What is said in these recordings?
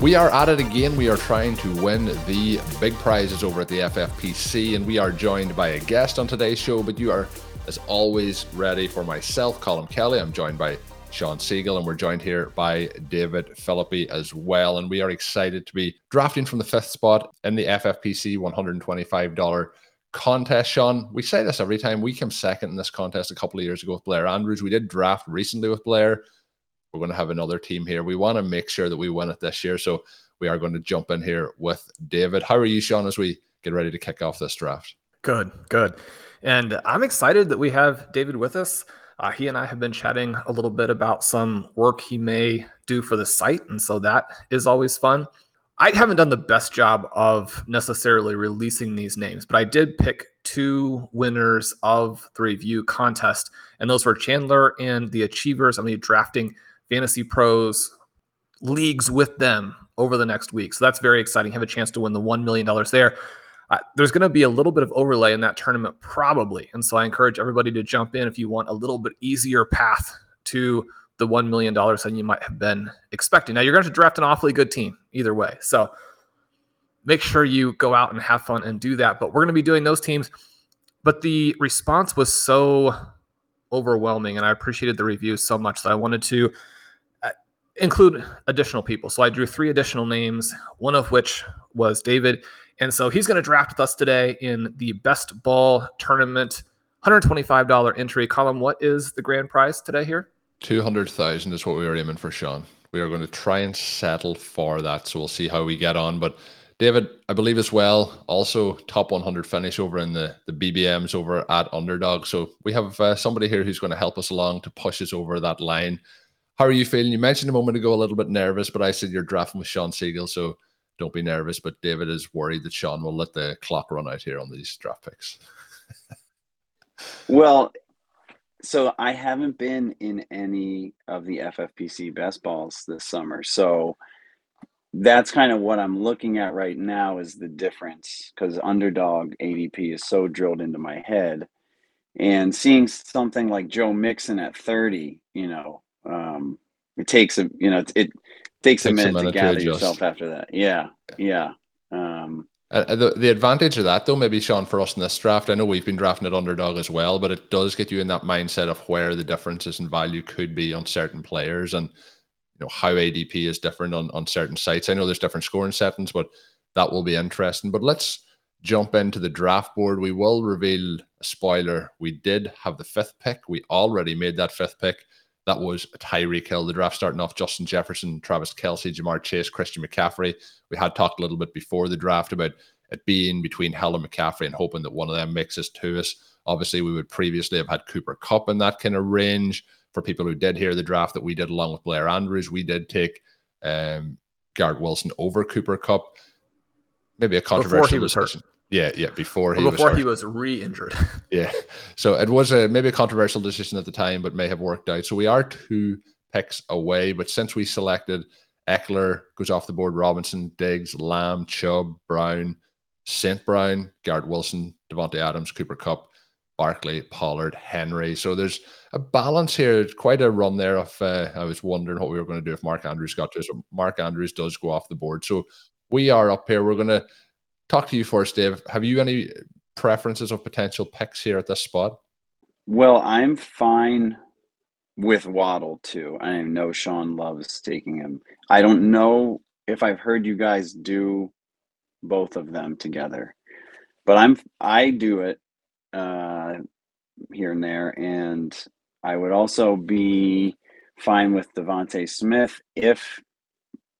We are at it again. We are trying to win the big prizes over at the FFPC, and we are joined by a guest on today's show. But you are, as always, ready for myself, Colm Kelly. I'm joined by Shawn Siegele, and we're joined here by David Phillippi as well. And we are excited to be drafting from the fifth spot in the FFPC $125 contest. Sean, we say this every time. We came second in this contest a couple of years ago with Blair Andrews. We did draft recently with Blair. We're going to have another team here. We want to make sure that we win it this year. So we are going to jump in here with David. How are you, Sean, as we get ready to kick off this draft? Good, good. And I'm excited that we have David with us. Uh, he and I have been chatting a little bit about some work he may do for the site. And so that is always fun. I haven't done the best job of necessarily releasing these names, but I did pick two winners of the review contest, and those were Chandler and the Achievers. I'm going to be drafting Fantasy Pros leagues with them over the next week. So that's very exciting. Have a chance to win the $1 million there. Uh, there's going to be a little bit of overlay in that tournament, probably. And so I encourage everybody to jump in if you want a little bit easier path to the $1 million than you might have been expecting. Now, you're going to draft an awfully good team either way. So make sure you go out and have fun and do that. But we're going to be doing those teams. But the response was so overwhelming, and I appreciated the reviews so much that I wanted to include additional people. So I drew three additional names, one of which was David. And so he's going to draft with us today in the best ball tournament, $125 entry. Colm, what is the grand prize today here? 200,000 is what we are aiming for, Sean. We are going to try and settle for that. So we'll see how we get on. But David, I believe as well, also top 100 finish over in the, the BBMs over at Underdog. So we have uh, somebody here who's going to help us along to push us over that line. How are you feeling? You mentioned a moment ago a little bit nervous, but I said you're drafting with Shawn Siegele. So don't be nervous. But David is worried that Sean will let the clock run out here on these draft picks. well, so I haven't been in any of the FFPC best balls this summer. So that's kind of what I'm looking at right now is the difference because underdog ADP is so drilled into my head. And seeing something like Joe Mixon at 30, you know, um, it takes a, you know, it, it takes, takes a minute, a minute to gather to yourself after that. Yeah. Yeah. Um, uh, the, the advantage of that, though, maybe Sean, for us in this draft, I know we've been drafting at underdog as well, but it does get you in that mindset of where the differences in value could be on certain players and you know how ADP is different on, on certain sites. I know there's different scoring settings, but that will be interesting. But let's jump into the draft board. We will reveal a spoiler. We did have the fifth pick. We already made that fifth pick. That was Tyreek Hill. The draft starting off Justin Jefferson, Travis Kelce, Ja'Marr Chase, Christian McCaffrey. We had talked a little bit before the draft about it being between Hill and McCaffrey and hoping that one of them makes us to us. Obviously, we would previously have had Cooper Kupp in that kind of range. For people who did hear the draft that we did along with Blair Andrews, we did take um, Garrett Wilson over Cooper Kupp. Maybe a controversial Before he was decision. hurt. Yeah, yeah. Before he before was he was re-injured. yeah. So it was a maybe a controversial decision at the time, but may have worked out. So we are two picks away. But since we selected Ekeler goes off the board, Robinson, Diggs, Lamb, Chubb, Brown, St. Brown, Garrett Wilson, Davante Adams, Cooper Kupp, Barkley, Pollard, Henry. So there's a balance here. Quite a run there. Of uh, I was wondering what we were going to do if Mark Andrews got to. So Mark Andrews does go off the board. So we are up here. We're going to talk to you first, Dave. Have you any preferences of potential picks here at this spot? Well, I'm fine with Waddle too. I know Sean loves taking him. I don't know if I've heard you guys do both of them together, but I'm I do it uh, here and there, and I would also be fine with DeVonta Smith if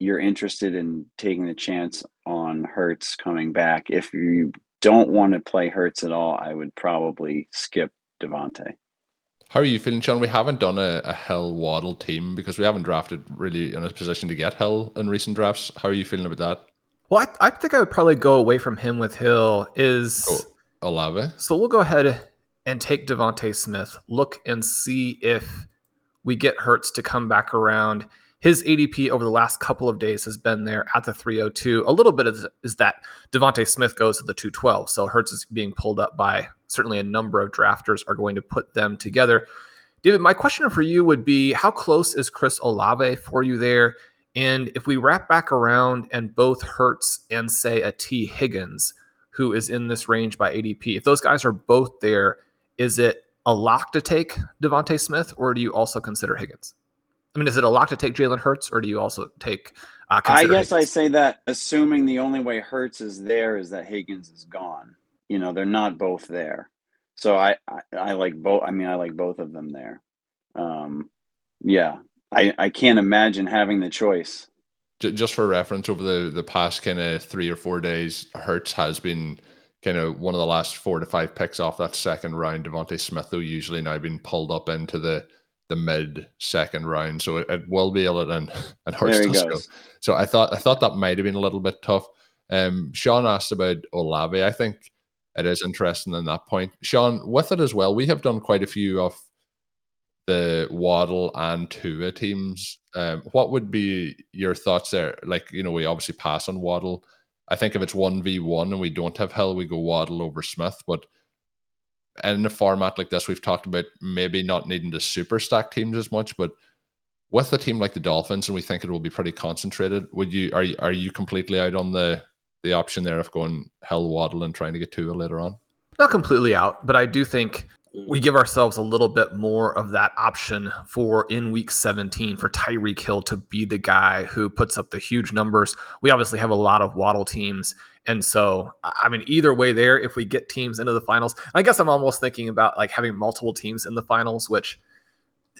you're interested in taking the chance on Hurts coming back. If you don't want to play Hurts at all, I would probably skip DeVonta. How are you feeling, Sean? We haven't done a, a Hill Waddle team because we haven't drafted really in a position to get Hill in recent drafts. How are you feeling about that? Well, I, I think I would probably go away from him with Hill. Is oh, Olave? So we'll go ahead and take DeVonta Smith. Look and see if we get Hurts to come back around his ADP over the last couple of days has been there at the 302. A little bit is, is that DeVonta Smith goes to the 212. So Hurts is being pulled up by certainly a number of drafters are going to put them together. David, my question for you would be how close is Chris Olave for you there? And if we wrap back around and both Hurts and say a Tee Higgins, who is in this range by ADP, if those guys are both there, is it a lock to take DeVonta Smith, or do you also consider Higgins? I mean, is it a lock to take Jalen Hurts, or do you also take? Uh, I guess Higgins? I say that assuming the only way Hurts is there is that Higgins is gone. You know, they're not both there, so I I, I like both. I mean, I like both of them there. Um, yeah, I I can't imagine having the choice. Just for reference, over the the past kind of three or four days, Hurts has been kind of one of the last four to five picks off that second round. DeVonta Smith, though, usually now been pulled up into the the mid second round, so it, it will be a little and and go. So I thought I thought that might have been a little bit tough. Um, Sean asked about Olave. I think it is interesting in that point. Sean, with it as well, we have done quite a few of the Waddle and Tua teams. Um, what would be your thoughts there? Like, you know, we obviously pass on Waddle. I think if it's 1v1 and we don't have Hill, we go Waddle over Smith. But in a format like this, we've talked about maybe not needing to super stack teams as much, but with a team like the Dolphins, and we think it will be pretty concentrated. Would you are you, are you completely out on the the option there of going Hill Waddle and trying to get Tua later on? Not completely out, but I do think we give ourselves a little bit more of that option for in week 17 for Tyreek Hill to be the guy who puts up the huge numbers. We obviously have a lot of Waddle teams. And so, I mean, either way, there, if we get teams into the finals, I guess I'm almost thinking about like having multiple teams in the finals, which,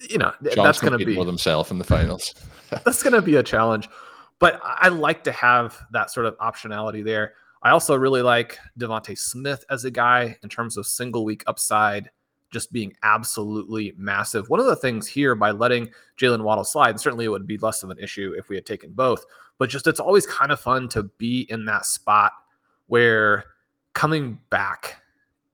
you know, John's that's going to be for himself in the finals. that's going to be a challenge. But I like to have that sort of optionality there. I also really like DeVonta Smith as a guy in terms of single week upside just being absolutely massive. One of the things here by letting Jaylen Waddle slide, and certainly it would be less of an issue if we had taken both, but just it's always kind of fun to be in that spot where coming back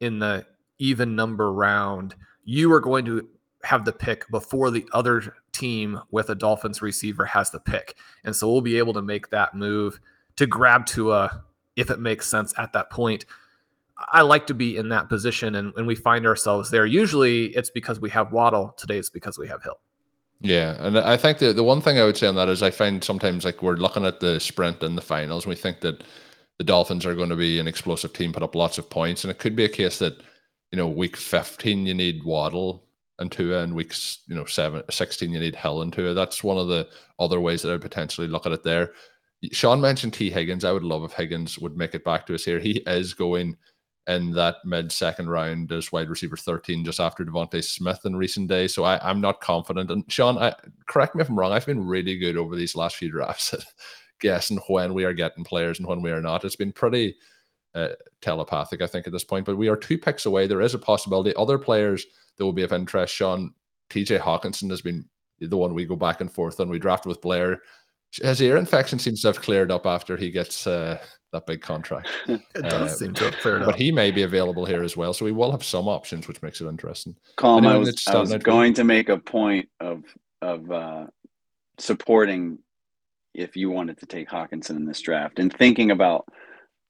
in the even number round, you are going to have the pick before the other team with a Dolphins receiver has the pick. And so we'll be able to make that move to grab Tua if it makes sense at that point. I like to be in that position and, and we find ourselves there. Usually it's because we have Waddle. Today it's because we have Hill. Yeah. And I think the, the one thing I would say on that is I find sometimes like we're looking at the sprint and the finals and we think that the Dolphins are going to be an explosive team, put up lots of points. And it could be a case that, you know, week 15 you need Waddle and Tua, and weeks, you know, seven, 16 you need Hill and Tua. That's one of the other ways that I would potentially look at it there. Sean mentioned Tee Higgins. I would love if Higgins would make it back to us here. He is going – in that mid second round as wide receiver 13 just after DeVonta Smith in recent days. So I, I'm not confident. And Sean, I, correct me if I'm wrong. I've been really good over these last few drafts at guessing when we are getting players and when we are not. It's been pretty uh, telepathic, I think, at this point. But we are two picks away. There is a possibility. Other players that will be of interest, Sean, TJ Hockenson has been the one we go back and forth on. We drafted with Blair. His ear infection seems to have cleared up after he gets uh, that big contract. it does uh, seem to have cleared up. But he may be available here as well. So we will have some options, which makes it interesting. Colm, I was, I was going to make a point of of uh, supporting if you wanted to take Hockenson in this draft and thinking about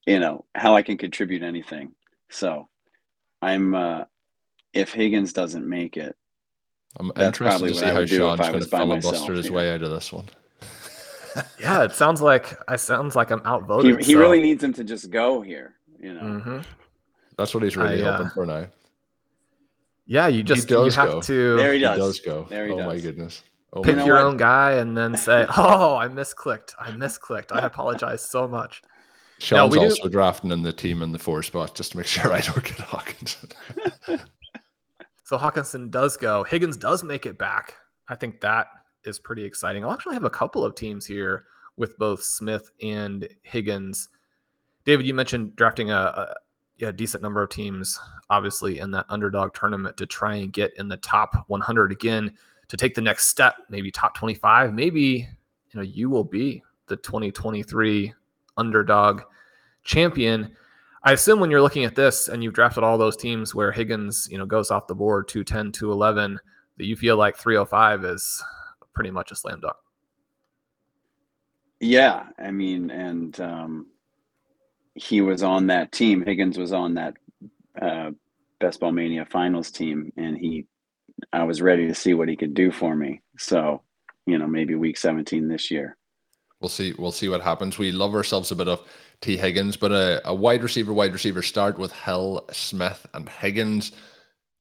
you know, how I can contribute anything. So I'm uh if Higgins doesn't make it, I'm interested to see how Sean's going to filibuster his way out of this one. Yeah, it sounds like I sounds like I'm outvoted. he, he so- really needs him to just go here, you know. Mhm. That's what he's really I, uh, hoping for now. Yeah, you just you have go. to There he He does. does go. There he does. oh my goodness. Oh pick my your what? own guy and then say, "Oh, I misclicked. I misclicked. I apologize so much." Sean's we do- also drafting in the team in the four spot just to make sure I don't get Hockenson. So Hockenson does go. Higgins does make it back. I think that is pretty exciting. I'll actually have a couple of teams here with both Smith and Higgins. David, you mentioned drafting a, a, a decent number of teams, obviously, in that underdog tournament to try and get in the top 100 again to take the next step, maybe top 25. Maybe you know you will be the 2023 underdog champion. I assume when you're looking at this and you've drafted all those teams where Higgins, you know, goes off the board 210, 211, that you feel like 305 is pretty much a slam dunk. Yeah, I mean, and um, he was on that team. Higgins was on that uh, Best Ball Mania finals team, and he, I was ready to see what he could do for me. So, you know, maybe week 17 this year. We'll see. We'll see what happens. We love ourselves a bit of Tee Higgins, but a, a wide receiver, wide receiver start with Hill, Smith, and Higgins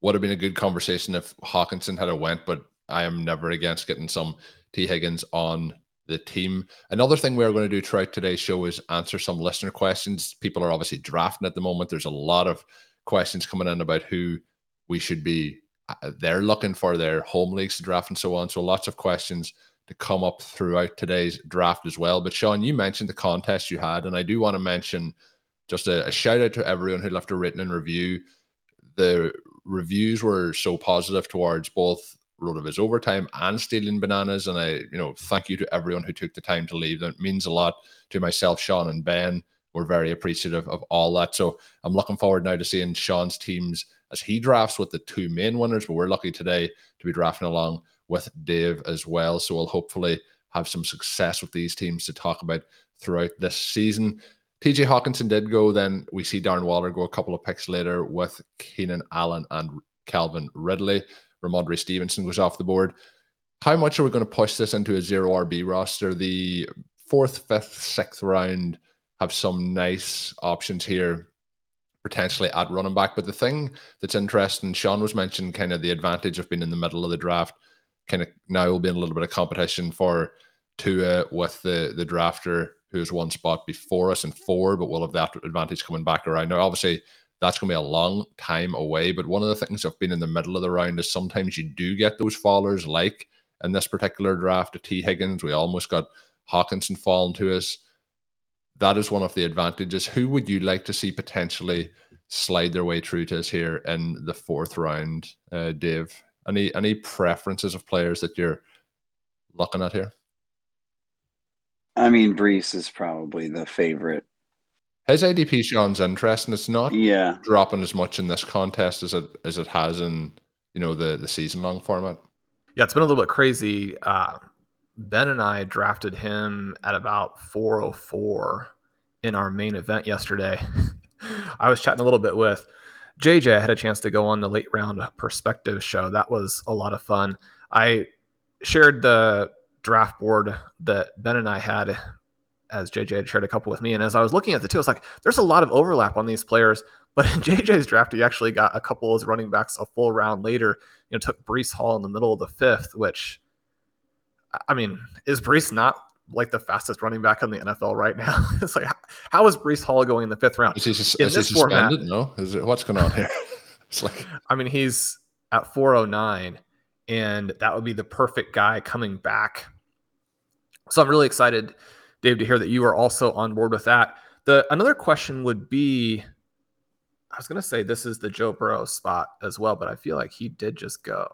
would have been a good conversation if Hockenson had a went. But I am never against getting some Tee Higgins on the team. Another thing we're going to do throughout today's show is answer some listener questions. People are obviously drafting at the moment. There's a lot of questions coming in about who we should be. uh, They're looking for their home leagues to draft and so on. So lots of questions to come up throughout today's draft as well. But Sean, you mentioned the contest you had, and I do want to mention just a, a shout out to everyone who left a written and review. The reviews were so positive towards both Rotoviz overtime and stealing bananas, and I, you know, thank you to everyone who took the time to leave. That means a lot to myself, Sean, and Ben. We're very appreciative of all that. So I'm looking forward now to seeing Sean's teams as he drafts with the two main winners. But we're lucky today to be drafting along with Dave as well. So we'll hopefully have some success with these teams to talk about throughout this season. TJ Hockenson did go, then we see Darren Waller go a couple of picks later with Keenan Allen and Calvin Ridley. Rhamondre Stevenson goes off the board. How much are we going to push this into a zero RB roster? The fourth, fifth, sixth round have some nice options here potentially at running back. But the thing that's interesting, Sean was mentioning kind of the advantage of being in the middle of the draft. Kind of now will be in a little bit of competition for Tua with the the drafter who's one spot before us and four, but we'll have that advantage coming back around. Now, obviously, that's going to be a long time away. But one of the things of being in the middle of the round is sometimes you do get those fallers, like in this particular draft. Tee Higgins. We almost got Hockenson falling to us. That is one of the advantages. Who would you like to see potentially slide their way through to us here in the fourth round, uh, Dave? Any any preferences of players that you're looking at here? I mean, Breece is probably the favorite. His ADP Sean's interesting. It's not Yeah. dropping as much in this contest as it as it has in you know the the season long format. Yeah, it's been a little bit crazy. Uh, ben and I drafted him at about 404 in our main event yesterday. I was chatting a little bit with JJ. I had a chance to go on the late round perspective show. That was a lot of fun. I shared the draft board that Ben and I had as JJ had shared a couple with me. And as I was looking at the two, I was like, there's a lot of overlap on these players. But in JJ's draft, he actually got a couple of running backs a full round later. You know, took Breece Hall in the middle of the fifth, which I mean, is Breece not like the fastest running back in the NFL right now? it's like, how is Breece Hall going in the fifth round? Is he, sus- In is he this format- No. Is it what's going on here? it's like I mean, he's at 409, and that would be the perfect guy coming back. So I'm really excited, Dave, to hear that you are also on board with that. The another question would be, I was going to say this is the Joe Burrow spot as well, but I feel like he did just go.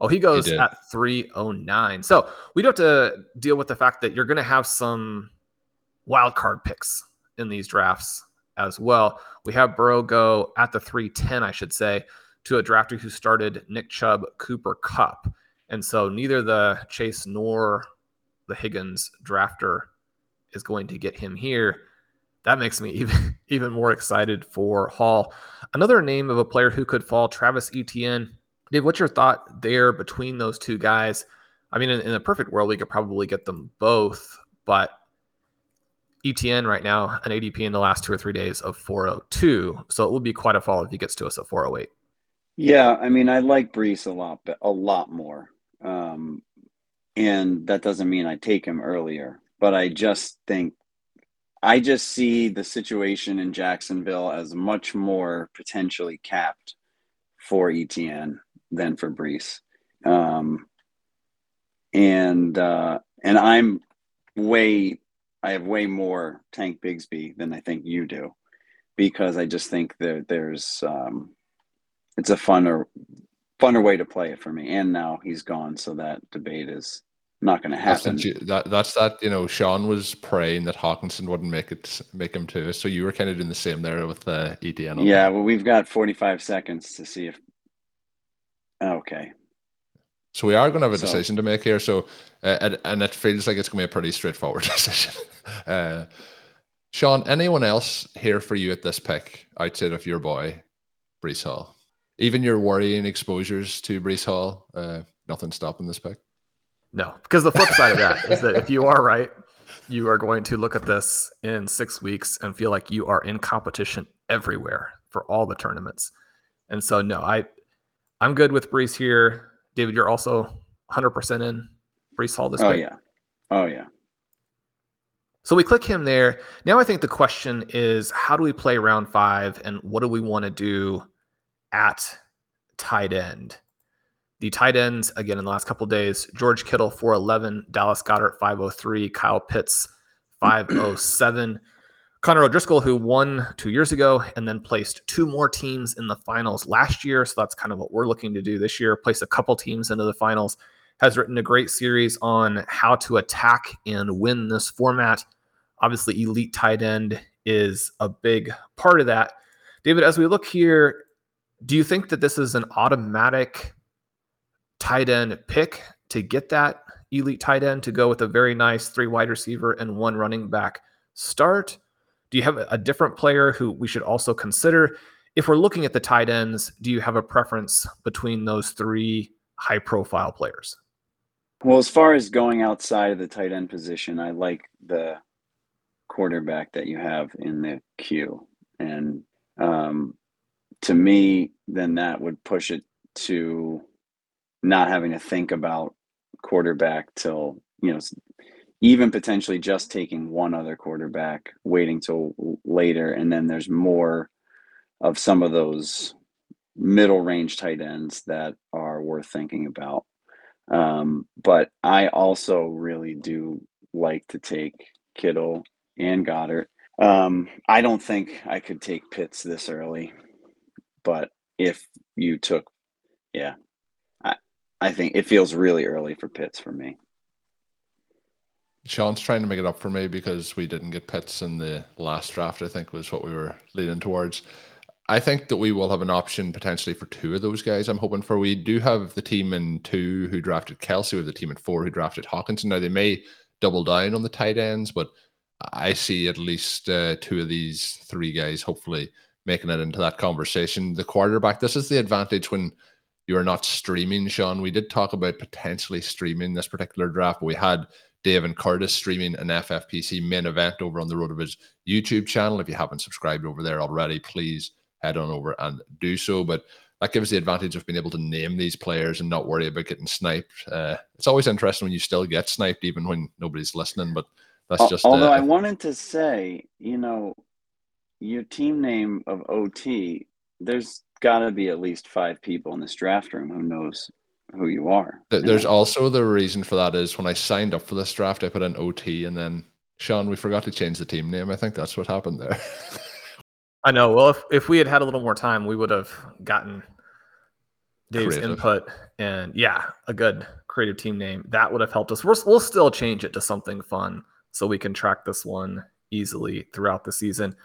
Oh, he goes did. at 309. So we do have to deal with the fact that you're going to have some wild card picks in these drafts as well. We have Burrow go at the 310, I should say, to a drafter who started Nick Chubb, Cooper Cup. And so neither the Chase nor the Higgins drafter is going to get him here. that makes me even even more excited for Hall. Another name of a player who could fall, Travis Etienne. Dave, what's your thought there between those two guys? I mean, in, in a perfect world, we could probably get them both, but Etienne right now, an ADP in the last two or three days of 402. So it will be quite a fall if he gets to us at 408. Yeah, I mean, I like Breece a lot, but a lot more. Um, and that doesn't mean I take him earlier, but I just think I just see the situation in Jacksonville as much more potentially capped for Etienne than for Breece. Um, and uh, and I'm way I have way more Tank Bigsby than I think you do because I just think that there's um, it's a funner funner way to play it for me. And now he's gone, so that debate is not going to happen. That's, that, that's that. You know, Sean was praying that Hockenson wouldn't make it make him too. So you were kind of doing the same there with uh, Etienne. Yeah, well, we've got 45 seconds to see if. Okay. So we are going to have a so, decision to make here. So, uh, and, and, it feels like it's going to be a pretty straightforward decision. uh, Sean, anyone else here for you at this pick outside of your boy, Breece Hall? Even your worrying exposures to Breece Hall, uh, nothing stopping this pick. No, because the flip side of that is that if you are right, you are going to look at this in six weeks and feel like you are in competition everywhere for all the tournaments. And so, no, I, I'm good with Breece here. David, you're also 100% in Breece Hall this week. oh, yeah. Oh, yeah. So we click him there. Now I think the question is how do we play round five and what do we want to do at tight end? The tight ends, again, in the last couple days, George Kittle, 411, Dallas Goedert, 503, Kyle Pitts, 507. Connor O'Driscoll, who won two years ago and then placed two more teams in the finals last year. So that's kind of what we're looking to do this year, place a couple teams into the finals, has written a great series on how to attack and win this format. Obviously, elite tight end is a big part of that. David, as we look here, do you think that this is an automatic tight end pick to get that elite tight end to go with a very nice three wide receiver and one running back start? Do you have a different player who we should also consider? If we're looking at the tight ends, do you have a preference between those three high profile players? Well, as far as going outside of the tight end position, I like the quarterback that you have in the queue. And um, to me, then that would push it to not having to think about quarterback till you know even potentially just taking one other quarterback waiting till later and then there's more of some of those middle range tight ends that are worth thinking about. Um, but i also really do like to take kittle and Goedert. Um, i don't think i could take pitts this early but if you took yeah I think it feels really early for Pitts for me. Sean's trying to make it up for me because we didn't get Pitts in the last draft, I think was what we were leaning towards. I think that we will have an option potentially for two of those guys. I'm hoping for. We do have the team in two who drafted Kelsey, with the team in four who drafted Hockenson. Now they may double down on the tight ends, but I see at least uh, two of these three guys hopefully making it into that conversation. The quarterback, this is the advantage when you are not streaming, Sean. We did talk about potentially streaming this particular draft, but we had Dave and Curtis streaming an FFPC main event over on the RotoViz YouTube channel. If you haven't subscribed over there already, please head on over and do so. But that gives the advantage of being able to name these players and not worry about getting sniped. Uh, it's always interesting when you still get sniped, even when nobody's listening. But that's just. Although uh, I wanted to say, you know, your team name of OT, there's got to be at least five people in this draft room who knows who you are. There's also the reason for that is when I signed up for this draft, I put in OT, and then Sean, we forgot to change the team name. I think that's what happened there. I know. Well, if if we had had a little more time, we would have gotten Dave's creative. input and yeah, a good creative team name that would have helped us. We're, we'll still change it to something fun so we can track this one easily throughout the season.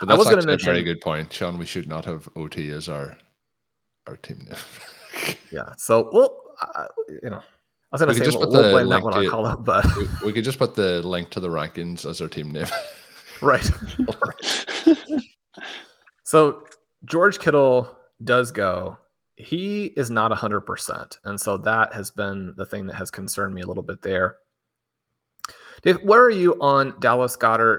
But that's I was going to mention a very good point, Sean. We should not have OT as our our team name. yeah. So well, uh, you know, I was going to say we'll, we'll blame that one on but we, we, could just put the link to the rankings as our team name. right. so George Kittle does go. He is not 100%. And so that has been the thing that has concerned me a little bit there. Dave, where are you on Dallas Goedert,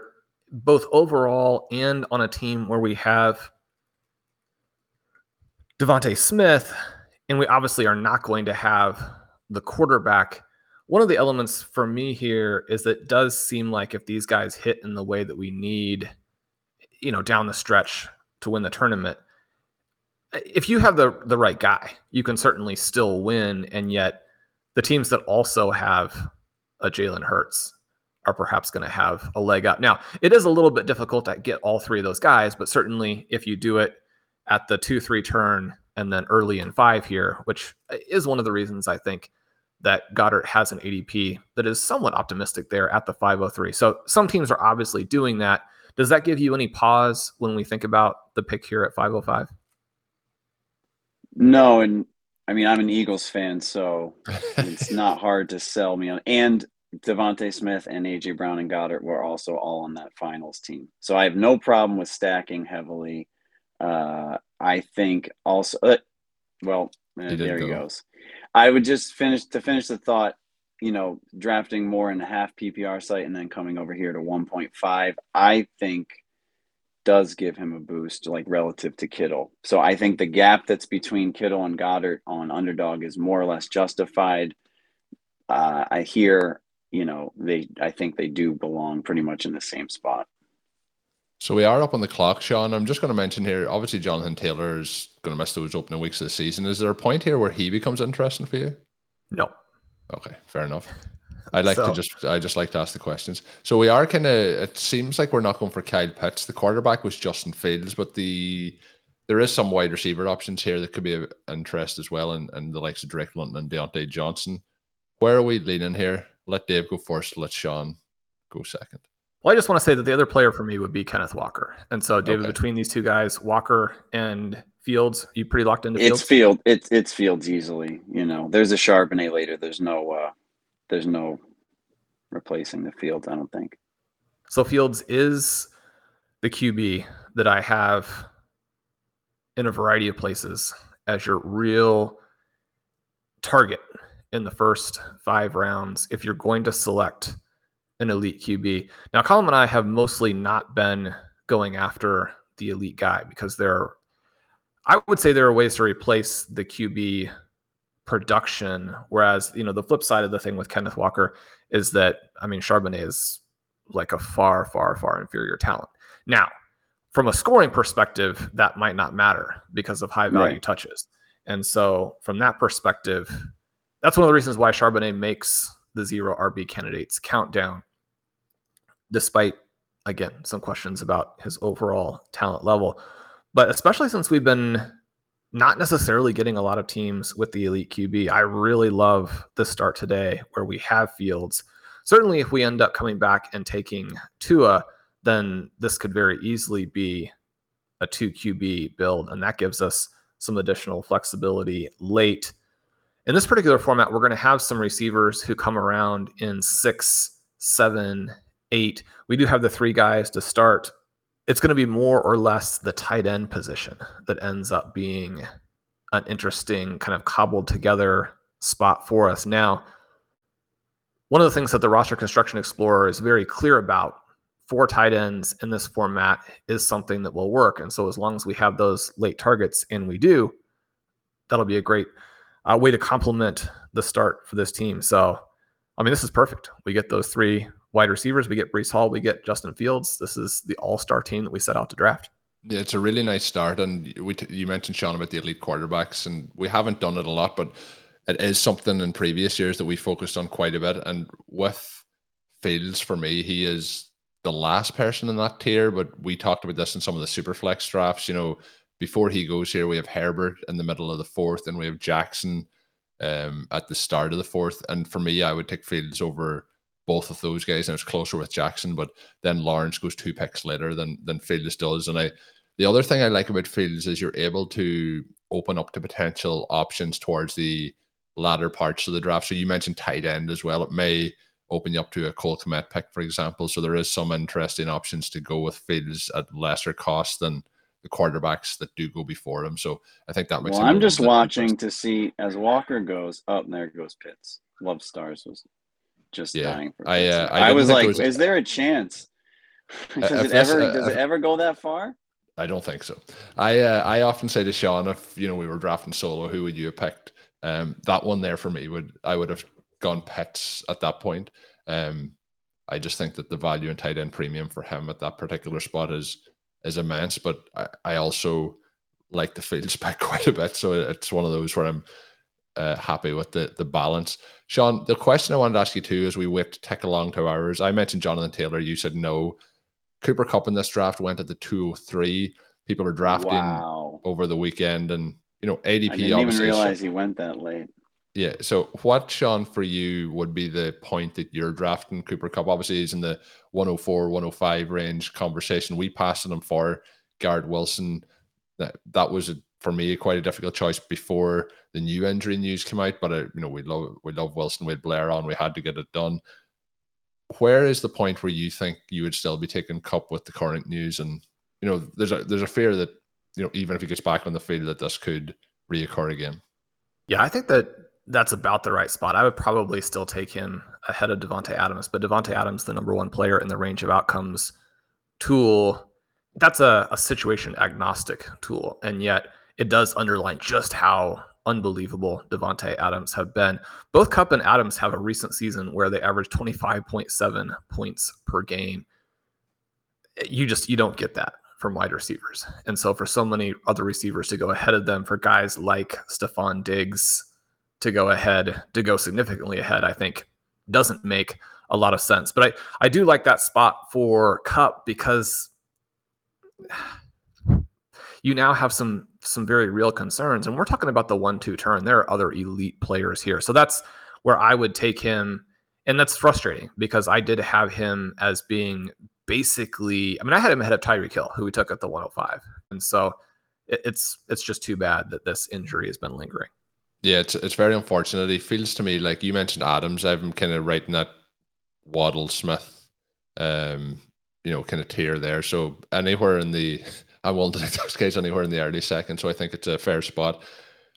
both overall and on a team where we have Devonte Smith, and we obviously are not going to have the quarterback. One of the elements for me here is that does seem like if these guys hit in the way that we need, you know, down the stretch to win the tournament, if you have the the right guy, you can certainly still win. And yet, the teams that also have a Jalen Hurts are perhaps going to have a leg up. Now, it is a little bit difficult to get all three of those guys, but certainly if you do it at the two three turn and then early in five here, which uh, is one of the reasons I think that Goedert has an ADP that is somewhat optimistic there at the 503. So some teams are obviously doing that. Does that give you any pause when we think about the pick here at 505? No, and I mean I'm an Eagles fan, so it's not hard to sell me on. And DeVonta Smith and AJ Brown and Goedert were also all on that finals team, so I have no problem with stacking heavily. Uh, I think also, uh, well, uh, there he goes. I would just finish to finish the thought. You know, drafting more in a half PPR site and then coming over here to 1.5. I think does give him a boost, like relative to Kittle. So I think the gap that's between Kittle and Goedert on underdog is more or less justified. Uh, I hear, you know, they, I think they do belong pretty much in the same spot. So we are up on the clock, Sean. I'm just going to mention here. Obviously, Jonathan Taylor is going to miss those opening weeks of the season. Is there a point here where he becomes interesting for you? No. Okay, fair enough. I like so, to just I just like to ask the questions. So we are kind of it seems like we're not going for Kyle Pitts. The quarterback was Justin Fields, but the there is some wide receiver options here that could be of interest as well, and, and the likes of Drake London and Diontae Johnson. Where are we leaning here? Let Dave go first. Let Sean go second. Well, I just want to say that the other player for me would be Kenneth Walker. And so, David, okay. between these two guys, Walker and Fields, you pretty locked into Fields? It's Field. It's it's Fields easily. You know, there's a Charbonnet later. There's no uh there's no replacing the Fields, I don't think. So Fields is the QB that I have in a variety of places as your real target in the first five rounds if you're going to select an elite QB. Now, Colm and I have mostly not been going after the elite guy because there are, I would say there are ways to replace the QB production. Whereas, you know, the flip side of the thing with Kenneth Walker is that, I mean, Charbonnet is like a far, far, far inferior talent. Now, from a scoring perspective, that might not matter because of high value right. touches. And so, from that perspective, that's one of the reasons why Charbonnet makes the zero RB candidates countdown, despite, again, some questions about his overall talent level. But especially since we've been not necessarily getting a lot of teams with the elite QB. I really love the start today where we have Fields. Certainly, if we end up coming back and taking Tua, then this could very easily be a two QB build, and that gives us some additional flexibility late. In this particular format, we're going to have some receivers who come around in six, seven, eight. We do have the three guys to start it's going to be more or less the tight end position that ends up being an interesting kind of cobbled together spot for us. Now, one of the things that the roster construction explorer is very clear about for tight ends in this format is something that will work. And so, as long as we have those late targets, and we do, that'll be a great uh, way to complement the start for this team. So, I mean, this is perfect. We get those three wide receivers. We get Breece Hall, we get Justin Fields. This is the all star team that we set out to draft. Yeah, it's a really nice start. And we t- you mentioned, Sean, about the elite quarterbacks, and we haven't done it a lot, but it is something in previous years that we focused on quite a bit. And with Fields, for me, he is the last person in that tier, but we talked about this in some of the super flex drafts. You know, before he goes here, we have Herbert in the middle of the fourth, and we have Jackson um, at the start of the fourth. And for me, I would take Fields over both of those guys, and it's closer with Jackson. But then Lawrence goes two picks later than than Fields does. And I, the other thing I like about Fields is you're able to open up to potential options towards the latter parts of the draft. So you mentioned tight end as well. It may open you up to a Cole Kmet pick, for example. So there is some interesting options to go with Fields at lesser cost than the quarterbacks that do go before him. So I think that makes. Well, I'm just watching to see as Walker goes up. Oh, there goes Pitts. Love Stars was just yeah. dying for. I, uh, I, I was like, was, is there a chance? does it ever? Uh, does it ever go that far? I don't think so. I uh, I often say to Sean, if you know we were drafting solo, who would you have picked? Um, that one there for me would I would have gone Pitts at that point. Um, I just think that the value and tight end premium for him at that particular spot is is immense. But I, I also like the field spec quite a bit, so it's one of those where I'm uh, happy with the the balance. Sean, the question I wanted to ask you too, as we whipped to tick along two hours, I mentioned Jonathan Taylor. You said no. Cooper Kupp in this draft went at the 203. People are drafting wow. over the weekend, and you know ADP. I didn't even realize he went that late. Yeah. So, what, Sean, for you would be the point that you're drafting Cooper Kupp? Obviously, he's in the 104, 105 range conversation. We passed him for Garrett Wilson. That that was a, for me quite a difficult choice before the new injury news came out. But uh, you know, we love we love Wilson. We had Blair on. We had to get it done. Where is the point where you think you would still be taking Kupp with the current news? And you know, there's a there's a fear that you know even if he gets back on the field, that this could reoccur again. Yeah, I think that that's about the right spot. I would probably still take him ahead of Davante Adams, but Davante Adams, the number one player in the range of outcomes tool, that's a, a situation agnostic tool, and yet it does underline just how unbelievable Davante Adams have been. Both Kupp and Adams have a recent season where they average 25.7 points per game. You just you don't get that from wide receivers. And so for so many other receivers to go ahead of them for guys like Stefon Diggs, to go ahead, to go significantly ahead, I think doesn't make a lot of sense. But I, I do like that spot for Kupp because you now have some some very real concerns. And we're talking about the one-two turn. There are other elite players here. So that's where I would take him. And that's frustrating because I did have him as being basically, I mean, I had him ahead of Tyreek Hill, who we took at the 105. And so it, it's it's just too bad that this injury has been lingering. Yeah, it's it's very unfortunate. It feels to me like you mentioned Adams. I'm kind of writing that Waddle Smith, um, you know, kind of tier there. So anywhere in the, I'm willing to take those guys anywhere in the early second. So I think it's a fair spot.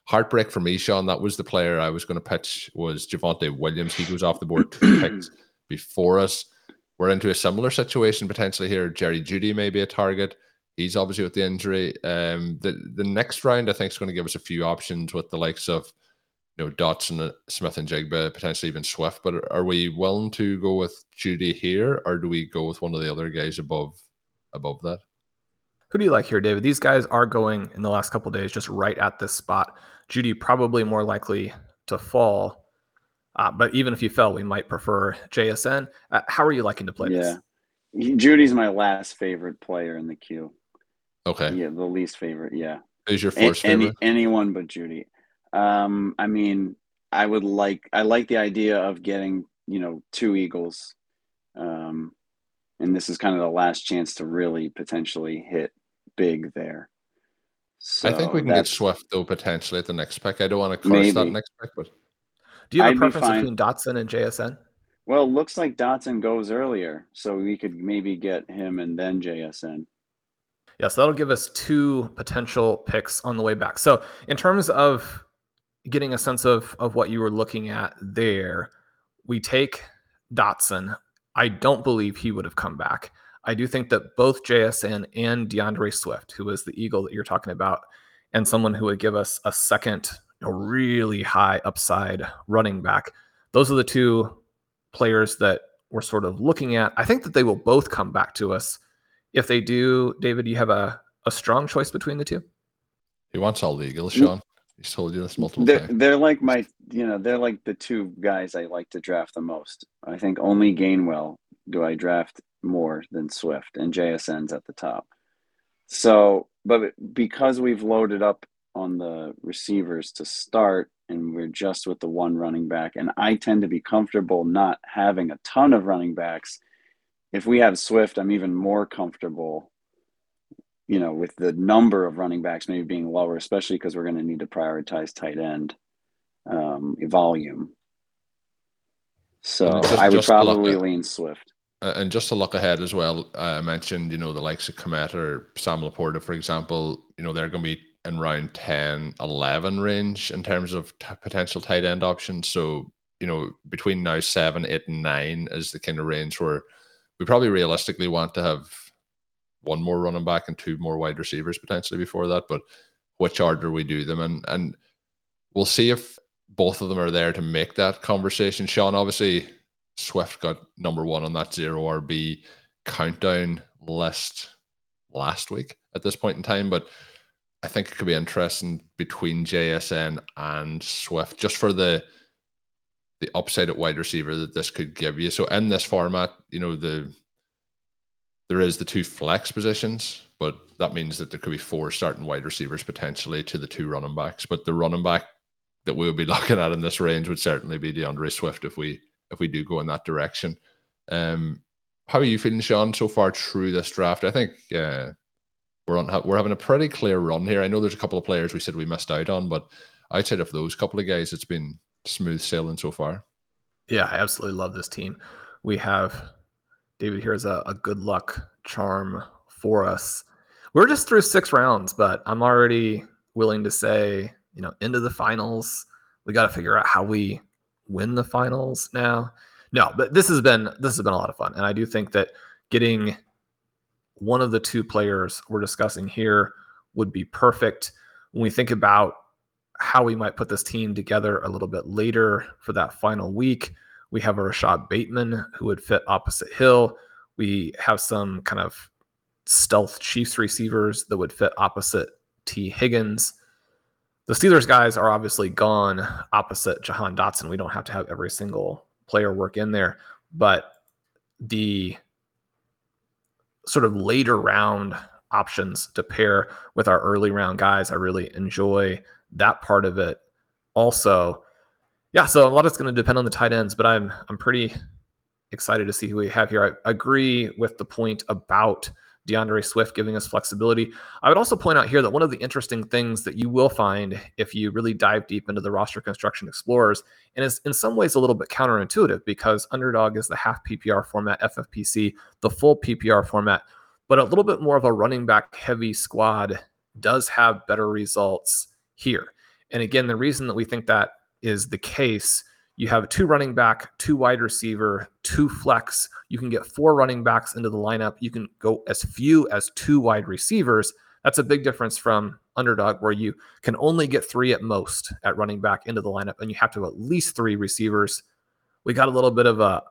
Heartbreak for me, Sean. That was the player I was going to pitch. Was Javonte Williams? He goes off the board two picks before us. We're into a similar situation potentially here. Jerry Jeudy may be a target. He's obviously with the injury. Um, the the next round I think is going to give us a few options with the likes of you know Dotson, uh, Smith-Njigba, potentially even Swift. But are we willing to go with Jeudy here, or do we go with one of the other guys above above that? Who do you like here, David? These guys are going in the last couple days just right at this spot. Jeudy probably more likely to fall. Uh, but even if you fell, we might prefer JSN. Uh, how are you liking to play yeah. this? Jeudy's my last favorite player in the queue. Okay. Yeah, the least favorite. Yeah. Is your first Any, favorite? Anyone but Jeudy. Um, I mean, I would like. I like the idea of getting you know two Eagles, um, and this is kind of the last chance to really potentially hit big there. So I think we can get Swift though potentially at the next pick. I don't want to curse that next pick, but do you have I'd a preference be between Dotson and JSN? Well, looks like Dotson goes earlier, so we could maybe get him and then JSN. Yeah, so that'll give us two potential picks on the way back. So, in terms of getting a sense of of what you were looking at there, we take Dotson. I don't believe he would have come back. I do think that both JSN and D'Andre Swift, who is the Eagle that you're talking about, and someone who would give us a second, a really high upside running back, those are the two players that we're sort of looking at. I think that they will both come back to us if they do, David, you have a, a strong choice between the two? He wants all the Eagles, Sean. He's told you this multiple they're, times. They're like my, you know, they're like the two guys I like to draft the most. I think only Gainwell do I draft more than Swift, and JSN's at the top. So, but because we've loaded up on the receivers to start, and we're just with the one running back, and I tend to be comfortable not having a ton of running backs if we have Swift, I'm even more comfortable, you know, with the number of running backs maybe being lower, especially because we're going to need to prioritize tight end um, volume. So Just- I would probably at- lean Swift. And just to look ahead as well, I mentioned, you know, the likes of Kmet or Sam Laporta, for example, you know, they're going to be in round 10, 11 range in terms of t- potential tight end options. So, you know, between now seven, eight, and nine is the kind of range where we probably realistically want to have one more running back and two more wide receivers potentially before that. But which order we do them and And we'll see if both of them are there to make that conversation. Shawn, obviously, Swift got number one on that zero RB countdown list last week at this point in time, but I think it could be interesting between JSN and Swift just for the the upside at wide receiver that this could give you. So in this format, you know, the there is the two flex positions, but that means that there could be four starting wide receivers potentially to the two running backs. But the running back that we'll be looking at in this range would certainly be D'Andre Swift if we if we do go in that direction. Um, how are you feeling, Shawn, so far through this draft? I think uh, we're on we're having a pretty clear run here. I know there's a couple of players we said we missed out on, but outside of those couple of guys, it's been smooth sailing so far. Yeah, I absolutely love this team. We have David here is a, a good luck charm for us. We're just through six rounds, but I'm already willing to say, you know, into the finals. We got to figure out how we win the finals now. No, but this has been this has been a lot of fun, and I do think that getting one of the two players we're discussing here would be perfect. When we think about how we might put this team together a little bit later for that final week, we have a Rashod Bateman who would fit opposite Hill. We have some kind of stealth Chiefs receivers that would fit opposite Tee Higgins. The Steelers guys are obviously gone opposite Jahan Dotson. We don't have to have every single player work in there, but the sort of later round options to pair with our early round guys, I really enjoy that part of it. Also, yeah, so a lot is going to depend on the tight ends, but I'm I'm pretty excited to see who we have here. I agree with the point about D'Andre Swift giving us flexibility. I would also point out here that one of the interesting things that you will find if you really dive deep into the roster construction explorers, and it's in some ways a little bit counterintuitive because underdog is the half PPR format, FFPC, the full PPR format, but a little bit more of a running back heavy squad does have better results here. And again, the reason that we think that is the case you have two running back, two wide receiver, two flex. You can get four running backs into the lineup. You can go as few as two wide receivers. That's a big difference from underdog, where you can only get three at most at running back into the lineup, and you have to have at least three receivers. We got a little bit of a,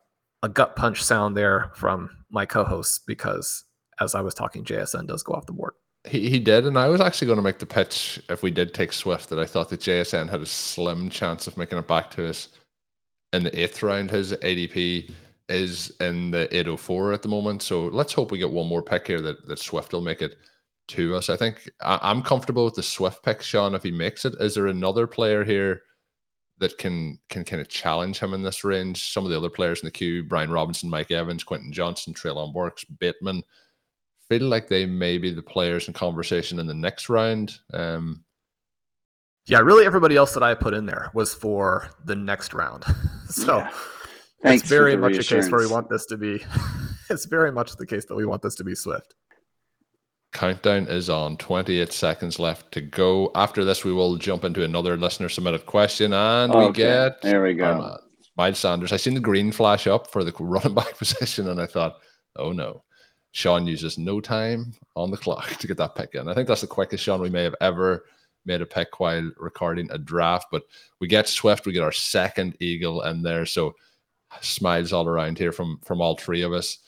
a gut punch sound there from my co hosts because as I was talking, JSN does go off the board. He, he did, and I was actually going to make the pitch if we did take Swift that I thought that JSN had a slim chance of making it back to us in the eighth round. His ADP is in the 804 at the moment. So let's hope we get one more pick here that, that Swift will make it to us. I think I, I'm comfortable with the Swift pick, Shawn, if he makes it. Is there another player here that can can kind of challenge him in this range? Some of the other players in the queue, Brian Robinson, Mike Evans, Quentin Johnston, Treylon Burks, Bateman, feel like they may be the players in conversation in the next round. Um, Yeah, really everybody else that I put in there was for the next round. So Yeah. Thanks it's very the much a case where we want this to be it's very much the case that we want this to be Swift. countdown is on 28 seconds left to go after this we will jump into another listener submitted question and we get there we our go. man, miles sanders i seen the green flash up for the running back position and i thought oh no shawn uses no time on the clock to get that pick in. I think that's the quickest sean we may have ever made a pick while recording a draft but we get swift we get our second eagle in there so smiles all around here from from all three of us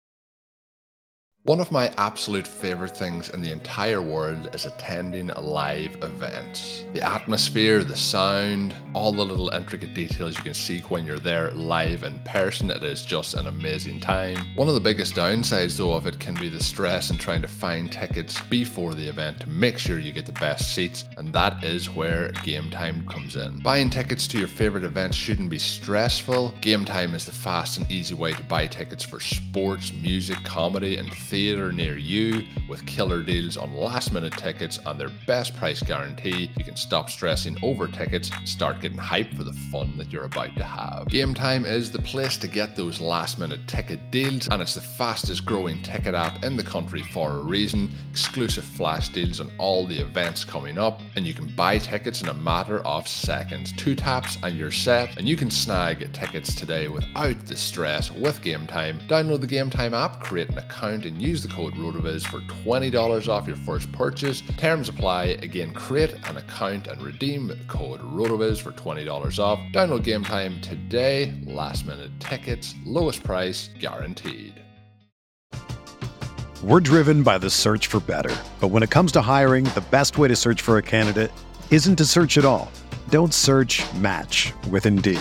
one of my absolute favorite things in the entire world is attending live events. The atmosphere, the sound, all the little intricate details you can see when you're there live in person, it is just an amazing time. One of the biggest downsides, though, of it can be the stress in trying to find tickets before the event to make sure you get the best seats, and that is where game time comes in. Buying tickets to your favorite events shouldn't be stressful. Game time is the fast and easy way to buy tickets for sports, music, comedy, and theatre near you with killer deals on last minute tickets and their best price guarantee. You can stop stressing over tickets and start getting hyped for the fun that you're about to have. Game Time is the place to get those last minute ticket deals, and it's the fastest growing ticket app in the country for a reason. Exclusive flash deals on all the events coming up, and you can buy tickets in a matter of seconds. Two taps and you're set, and you can snag tickets today without the stress with Game Time. Download the Game Time app, create an account, and use the code ROTOVIZ for $20 off your first purchase. Terms apply. Again, create an account and redeem code ROTOVIZ for $20 off. Download Game Time today. Last minute tickets, lowest price guaranteed. We're driven by the search for better. But when it comes to hiring, the best way to search for a candidate isn't to search at all. Don't search match with Indeed.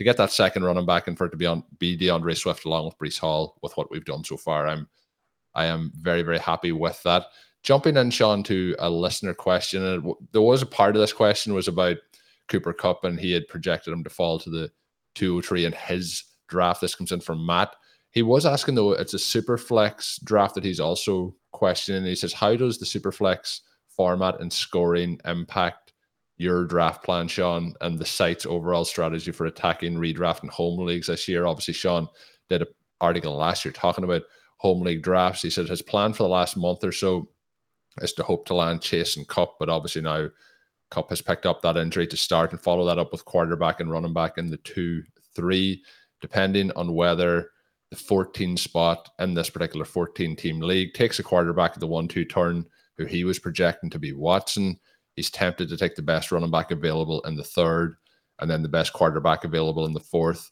To get that second running back and for it to be on be D'Andre Swift along with Breece Hall with what we've done so far, I'm I am very very happy with that. Jumping in, Shawn, to a listener question, and there was a part of this question was about Cooper Kupp, and he had projected him to fall to the 203 in his draft. This comes in from Matt. He was asking though, it's a super flex draft that he's also questioning. He says, How does the super flex format and scoring impact your draft plan, Shawn, and the site's overall strategy for attacking redraft and home leagues this year? Obviously, Shawn did an article last year talking about home league drafts. He said his plan for the last month or so is to hope to land Chase and Kupp, but obviously now Kupp has picked up that injury to start and follow that up with quarterback and running back in the two, three, depending on whether the 14 spot in this particular 14 team league takes a quarterback at the one two turn who he was projecting to be Watson. He's tempted to take the best running back available in the third and then the best quarterback available in the fourth.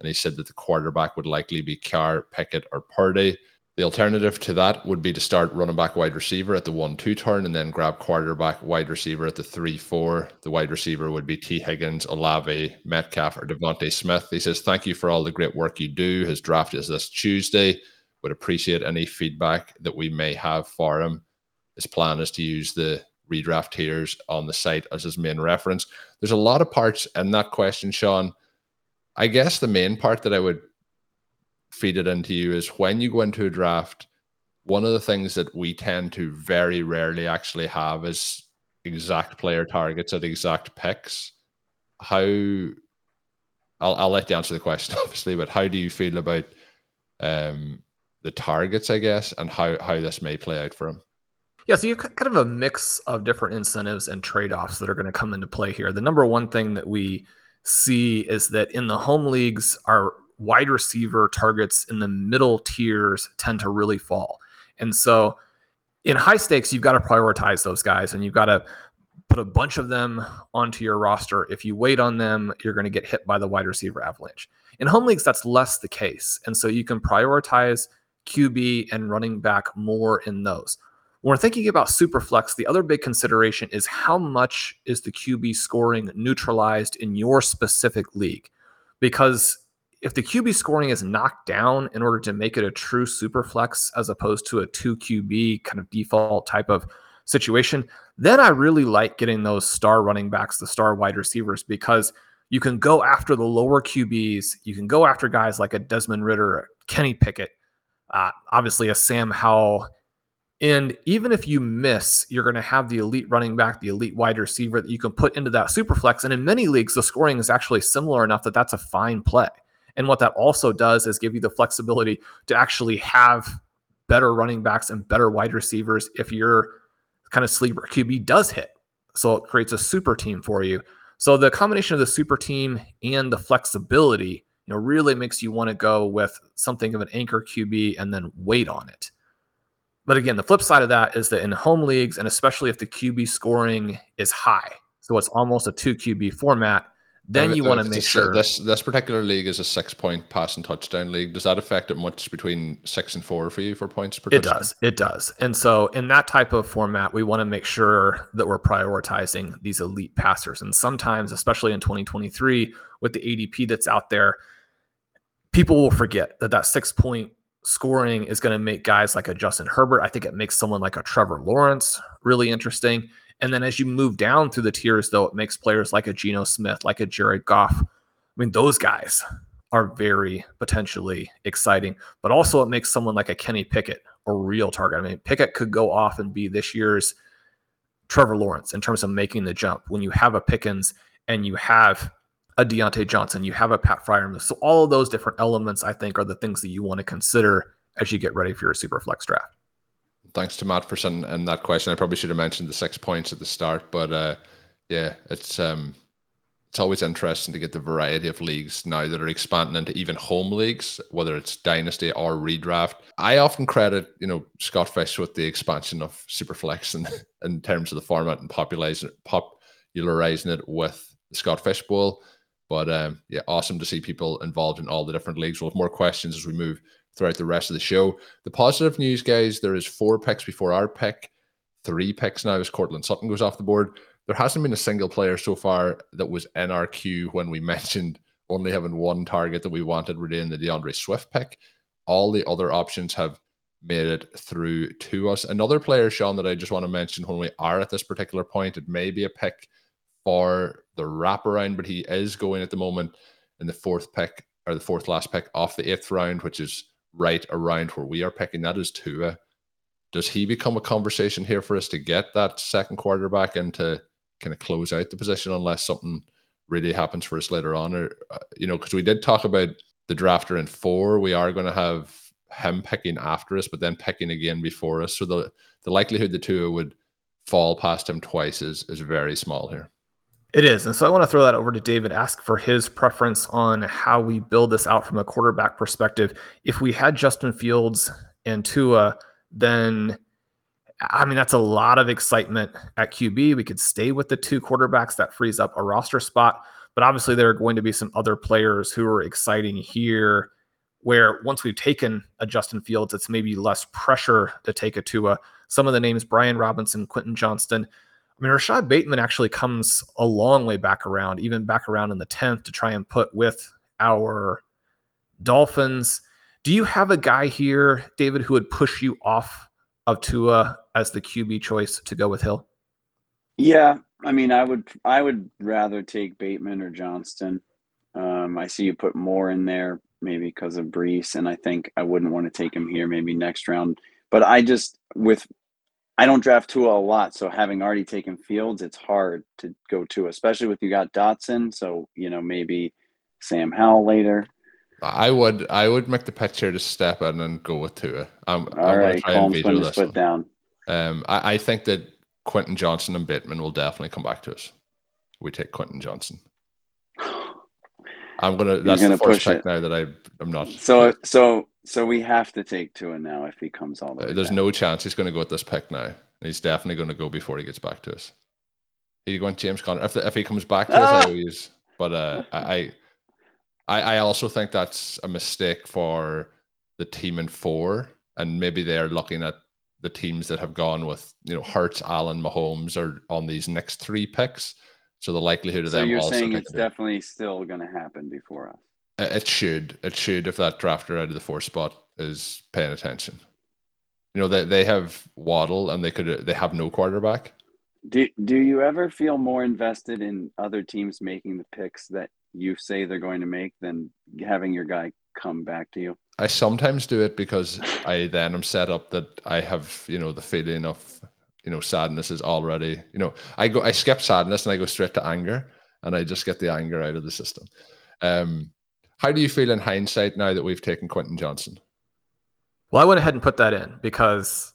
And he said that the quarterback would likely be Carr, Pickett, or Purdy. The alternative to that would be to start running back wide receiver at the 1 2 turn and then grab quarterback wide receiver at the 3 4. The wide receiver would be Tee Higgins, Olave, Metcalf, or DeVonta Smith. He says, Thank you for all the great work you do. His draft is this Tuesday. Would appreciate any feedback that we may have for him. His plan is to use the redraft tiers on the site as his main reference. There's a lot of parts in that question, Shawn. I guess the main part that I would feed it into you is when you go into a draft, one of the things that we tend to very rarely actually have is exact player targets at exact picks. How I'll, I'll let you answer the question, obviously, but how do you feel about um, the targets, I guess, and how, how this may play out for him? Yeah, so you have kind of a mix of different incentives and trade offs that are going to come into play here. The number one thing that we see is that in the home leagues, our wide receiver targets in the middle tiers tend to really fall. And so in high stakes, you've got to prioritize those guys and you've got to put a bunch of them onto your roster. If you wait on them, you're going to get hit by the wide receiver avalanche. In home leagues, that's less the case. And so you can prioritize QB and running back more in those. When we're thinking about Superflex, the other big consideration is how much is the QB scoring neutralized in your specific league? Because if the QB scoring is knocked down in order to make it a true super flex as opposed to a 2 QB kind of default type of situation, then I really like getting those star running backs, the star wide receivers, because you can go after the lower QBs. You can go after guys like a Desmond Ridder, Kenny Pickett, uh, obviously a Sam Howell. And even if you miss, you're going to have the elite running back, the elite wide receiver that you can put into that super flex. And in many leagues, the scoring is actually similar enough that that's a fine play. And what that also does is give you the flexibility to actually have better running backs and better wide receivers if your kind of sleeper QB does hit. So it creates a super team for you. So the combination of the super team and the flexibility, you know, really makes you want to go with something of an anchor QB and then wait on it. But again, the flip side of that is that in home leagues, and especially if the QB scoring is high, so it's almost a two QB format, then you want to uh, make uh, sure this this particular league is a six point pass and touchdown league. Does that affect it much between six and four for you for points per? It touchdown? does. It does. And so in that type of format, we want to make sure that we're prioritizing these elite passers. And sometimes, especially in 2023, with the ADP that's out there, people will forget that that six point scoring is going to make guys like a Justin Herbert. I think it makes someone like a Trevor Lawrence really interesting. And then as you move down through the tiers, though, it makes players like a Geno Smith, like a Jared Goff. I mean, those guys are very potentially exciting, but also it makes someone like a Kenny Pickett a real target. I mean, Pickett could go off and be this year's Trevor Lawrence in terms of making the jump. When you have a Pickens and you have a Diontae Johnson, you have a Pat Freiermuth. So all of those different elements, I think, are the things that you want to consider as you get ready for your super flex draft thanks to Matt for sending that question. I probably should have mentioned the six points at the start, but uh, yeah, it's um, it's always interesting to get the variety of leagues now that are expanding into even home leagues, whether it's dynasty or redraft. I often credit, you know, Scott Fish with the expansion of Superflex in, in terms of the format and popularizing popularizing it with the Scott Fish Bowl. But um, yeah, awesome to see people involved in all the different leagues. We'll have more questions as we move throughout the rest of the show. The positive news, guys, there is four picks before our pick, three picks now as Courtland Sutton goes off the board. There hasn't been a single player so far that was queue when we mentioned only having one target that we wanted within the D'Andre Swift pick. All the other options have made it through to us. Another player, Shawn, that I just want to mention when we are at this particular point, it may be a pick for the wraparound, but he is going at the moment in the fourth pick or the fourth last pick off the eighth round, which is right around where we are picking. That is Tua. Does he become a conversation here for us to get that second quarterback and to kind of close out the position unless something really happens for us later on? Or, uh, you know, because we did talk about the drafter in four. We are going to have him picking after us, but then picking again before us. So the, the likelihood the Tua would fall past him twice is, is very small here. It is. And so I want to throw that over to David, ask for his preference on how we build this out from a quarterback perspective. If we had Justin Fields and Tua, then I mean, that's a lot of excitement at QB. We could stay with the two quarterbacks that frees up a roster spot. But obviously, there are going to be some other players who are exciting here where once we've taken a Justin Fields, it's maybe less pressure to take a Tua. Some of the names Brian Robinson, Quentin Johnston, I mean, Rashod Bateman actually comes a long way back around, even back around in the 10th to try and put with our Dolphins. Do you have a guy here, David, who would push you off of Tua as the QB choice to go with Hill? Yeah, I mean, I would I would rather take Bateman or Johnston. Um, I see you put more in there, maybe because of Breece, and I think I wouldn't want to take him here, maybe next round. But I just with I don't draft Tua a lot, so having already taken Fields, it's hard to go to, especially with you got Dotson. So you know maybe Sam Howell later. I would I would make the pitch here to step in and go with Tua. I'm, All I'm right, Colm's putting his foot down. Um, I, I think that Quentin Johnston and Bateman will definitely come back to us. We take Quentin Johnston. I'm gonna. That's gonna the first pick it. now that I I'm not. So so so we have to take Tua now if he comes all the uh, way. There's no chance he's going to go at this pick now. He's definitely going to go before he gets back to us. He going James Conner if the, if he comes back to ah! us, I use. But uh, I, I I also think that's a mistake for the team in four, and maybe they're looking at the teams that have gone with you know Hurts, Allen, Mahomes are on these next three picks. So the likelihood of so them. you're saying it's definitely still going to happen before us. It should. It should if that drafter out of the four spot is paying attention. You know, they, they have Waddle and they could they have no quarterback. Do do you ever feel more invested in other teams making the picks that you say they're going to make than having your guy come back to you? I sometimes do it because I then am set up that I have, you know, the feeling of, you know, sadness is already, you know, I go I skip sadness and I go straight to anger and I just get the anger out of the system. Um how do you feel in hindsight now that we've taken Quentin Johnston? Well, I went ahead and put that in because,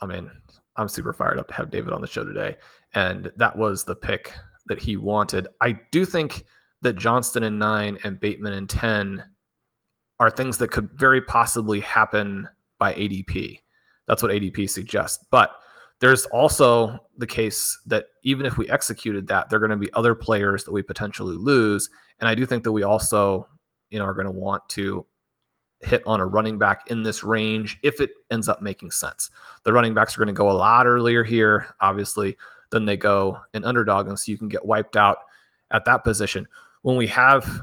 I mean, I'm super fired up to have David on the show today. And that was the pick that he wanted. I do think that Johnston in nine and Bateman in 10 are things that could very possibly happen by ADP. That's what ADP suggests. But there's also the case that even if we executed that, there are going to be other players that we potentially lose. And I do think that we also, you know, are going to want to hit on a running back in this range if it ends up making sense. The running backs are going to go a lot earlier here, obviously, than they go in underdog. And so you can get wiped out at that position. When we have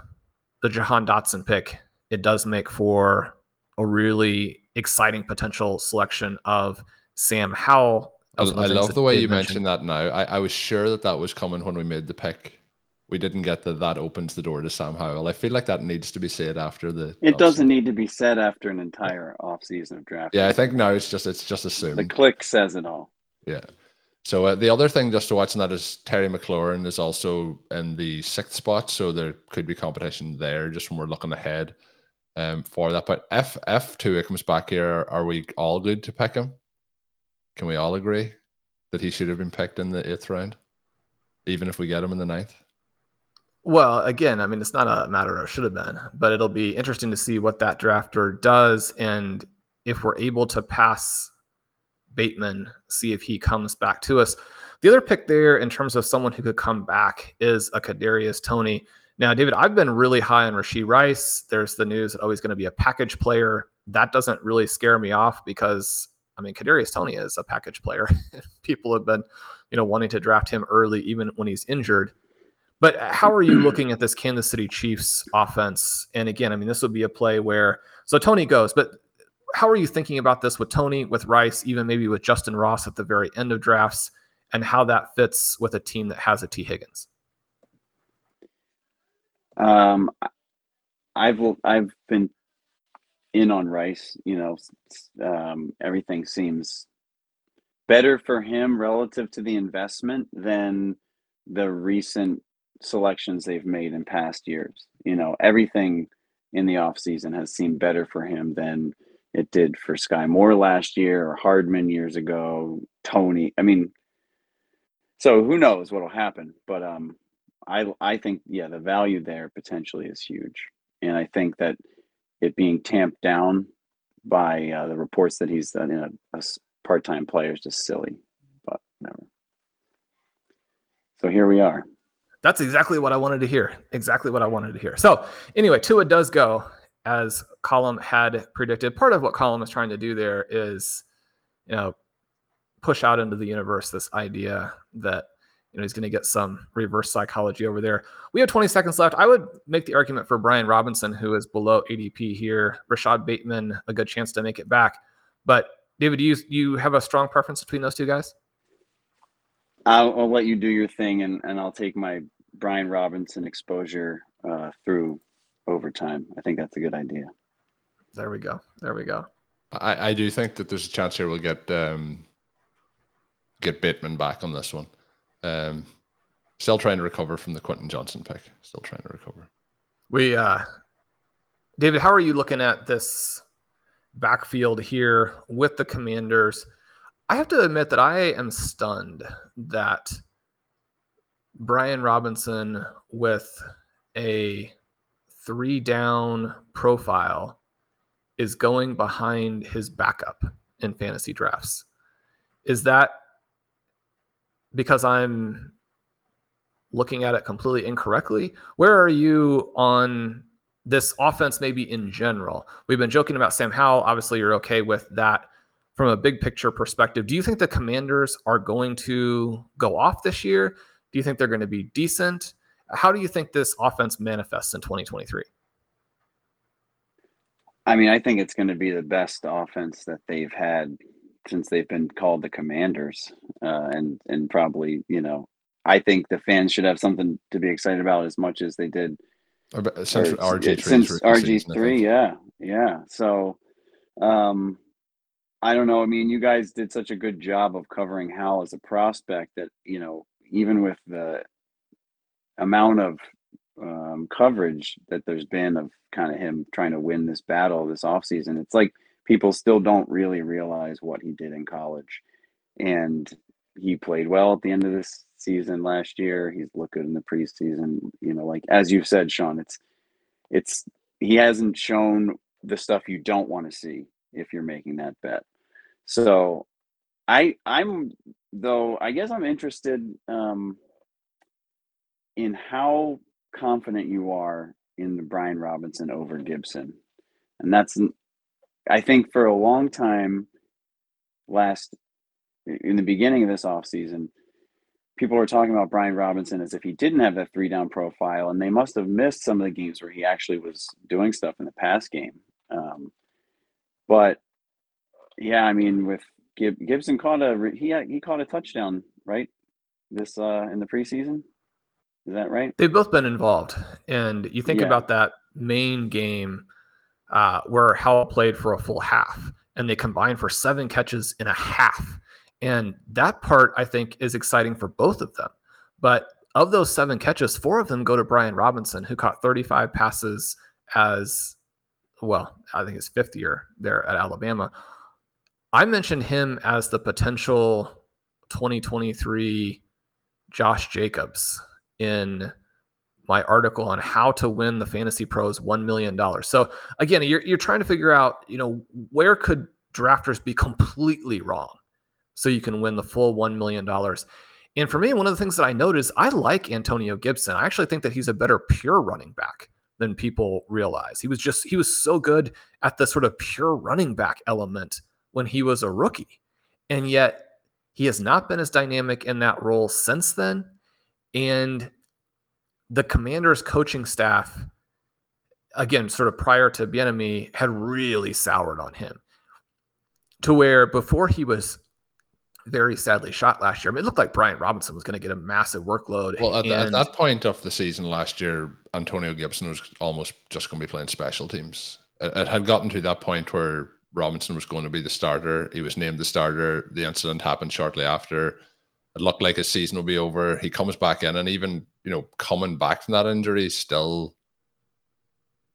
the Jahan Dotson pick, it does make for a really exciting potential selection of Sam Howell. I, I love the way you mentioned that now. I, I was sure that that was coming when we made the pick we didn't get that. that opens the door to Sam Howell. I feel like that needs to be said after the. It doesn't need to be said after an entire off season of draft. Yeah, I think now it's just it's just assumed. The click says it all. Yeah. So uh, the other thing just to watch in that is Terry McLaurin is also in the sixth spot, so there could be competition there just when we're looking ahead um, for that. But if F two it comes back here. Are we all good to pick him? Can we all agree that he should have been picked in the eighth round, even if we get him in the ninth? Well, again, I mean, it's not a matter of should have been, but it'll be interesting to see what that drafter does. And if we're able to pass Bateman, see if he comes back to us. The other pick there, in terms of someone who could come back, is a Kadarius Toney. Now, David, I've been really high on Rashee Rice. There's the news that oh, he's going to be a package player. That doesn't really scare me off because I mean, Kadarius Toney is a package player. People have been, you know, wanting to draft him early, even when he's injured. But how are you looking at this Kansas City Chiefs offense? And again, I mean, this would be a play where so Toney goes, but how are you thinking about this with Toney, with Rice, even maybe with Justin Ross at the very end of drafts, and how that fits with a team that has a Tee Higgins? Um, I've I've been in on Rice. You know, um, everything seems better for him relative to the investment than the recent selections they've made in past years. You know, everything in the offseason has seemed better for him than it did for Skyy Moore last year or Hardman years ago, Toney. I mean, so who knows what'll happen, but um I I think yeah, the value there potentially is huge. And I think that it being tamped down by uh, the reports that he's uh, a, a part-time player is just silly, but whatever. So here we are. That's exactly what I wanted to hear. Exactly what I wanted to hear. So, anyway, Tua does go as Colm had predicted. Part of what Colm is trying to do there is, you know, push out into the universe this idea that you know he's going to get some reverse psychology over there. We have 20 seconds left. I would make the argument for Brian Robinson, who is below ADP here. Rashod Bateman, a good chance to make it back. But David, do you you have a strong preference between those two guys? I'll, I'll, let you do your thing, and, and I'll take my Brian Robinson exposure uh, through overtime. I think that's a good idea. There we go. There we go. I, I do think that there's a chance here we'll get um, get Bateman back on this one. Um, still trying to recover from the Quentin Johnston pick. Still trying to recover. We, uh, David, how are you looking at this backfield here with the Commanders? I have to admit that I am stunned that Brian Robinson with a three down profile is going behind his backup in fantasy drafts. Is that because I'm looking at it completely incorrectly? Where are you on this offense, maybe in general? We've been joking about Sam Howell. Obviously, you're okay with that from a big picture perspective, do you think the Commanders are going to go off this year? Do you think they're going to be decent? How do you think this offense manifests in 2023? I mean, I think it's going to be the best offense that they've had since they've been called the Commanders, uh, and and probably you know, I think the fans should have something to be excited about as much as they did since RG since RG three, yeah, yeah. So, um, I don't know. I mean, you guys did such a good job of covering Howell as a prospect that, you know, even with the amount of um, coverage that there's been of kind of him trying to win this battle this offseason, it's like people still don't really realize what he did in college. And he played well at the end of this season last year. He's looked good in the preseason. You know, like as you've said, Shawn, it's it's he hasn't shown the stuff you don't want to see if you're making that bet. So I I'm though I guess I'm interested um, in how confident you are in the Brian Robinson over Gibson. And that's I think for a long time last in the beginning of this offseason, people were talking about Brian Robinson as if he didn't have that three down profile, and they must have missed some of the games where he actually was doing stuff in the pass game. Um, but yeah, I mean, with Gib- Gibson caught a he he caught a touchdown right this uh in the preseason. Is that right? They've both been involved, and you think Yeah. about that main game uh, where Howell played for a full half, and they combined for seven catches in a half, and that part I think is exciting for both of them. But of those seven catches, four of them go to Brian Robinson, who caught 35 passes as well. I think his fifth year there at Alabama. I mentioned him as the potential 2023 Josh Jacobs in my article on how to win the Fantasy Pros $1 million. So again, you're, you're trying to figure out, you know, where could drafters be completely wrong so you can win the full $1 million. And for me, one of the things that I noticed, I like Antonio Gibson. I actually think that he's a better pure running back than people realize. He was just, he was so good at the sort of pure running back element when he was a rookie. And yet he has not been as dynamic in that role since then. And the commander's coaching staff, again, sort of prior to Bieniemy, had really soured on him to where before he was very sadly shot last year, I mean, it looked like Brian Robinson was going to get a massive workload. Well, at, at that point of the season last year, Antonio Gibson was almost just going to be playing special teams. It, it had gotten to that point where Robinson was going to be the starter. He was named the starter. The incident happened shortly after. It looked like his season will be over. He comes back in, and even you know, coming back from that injury, still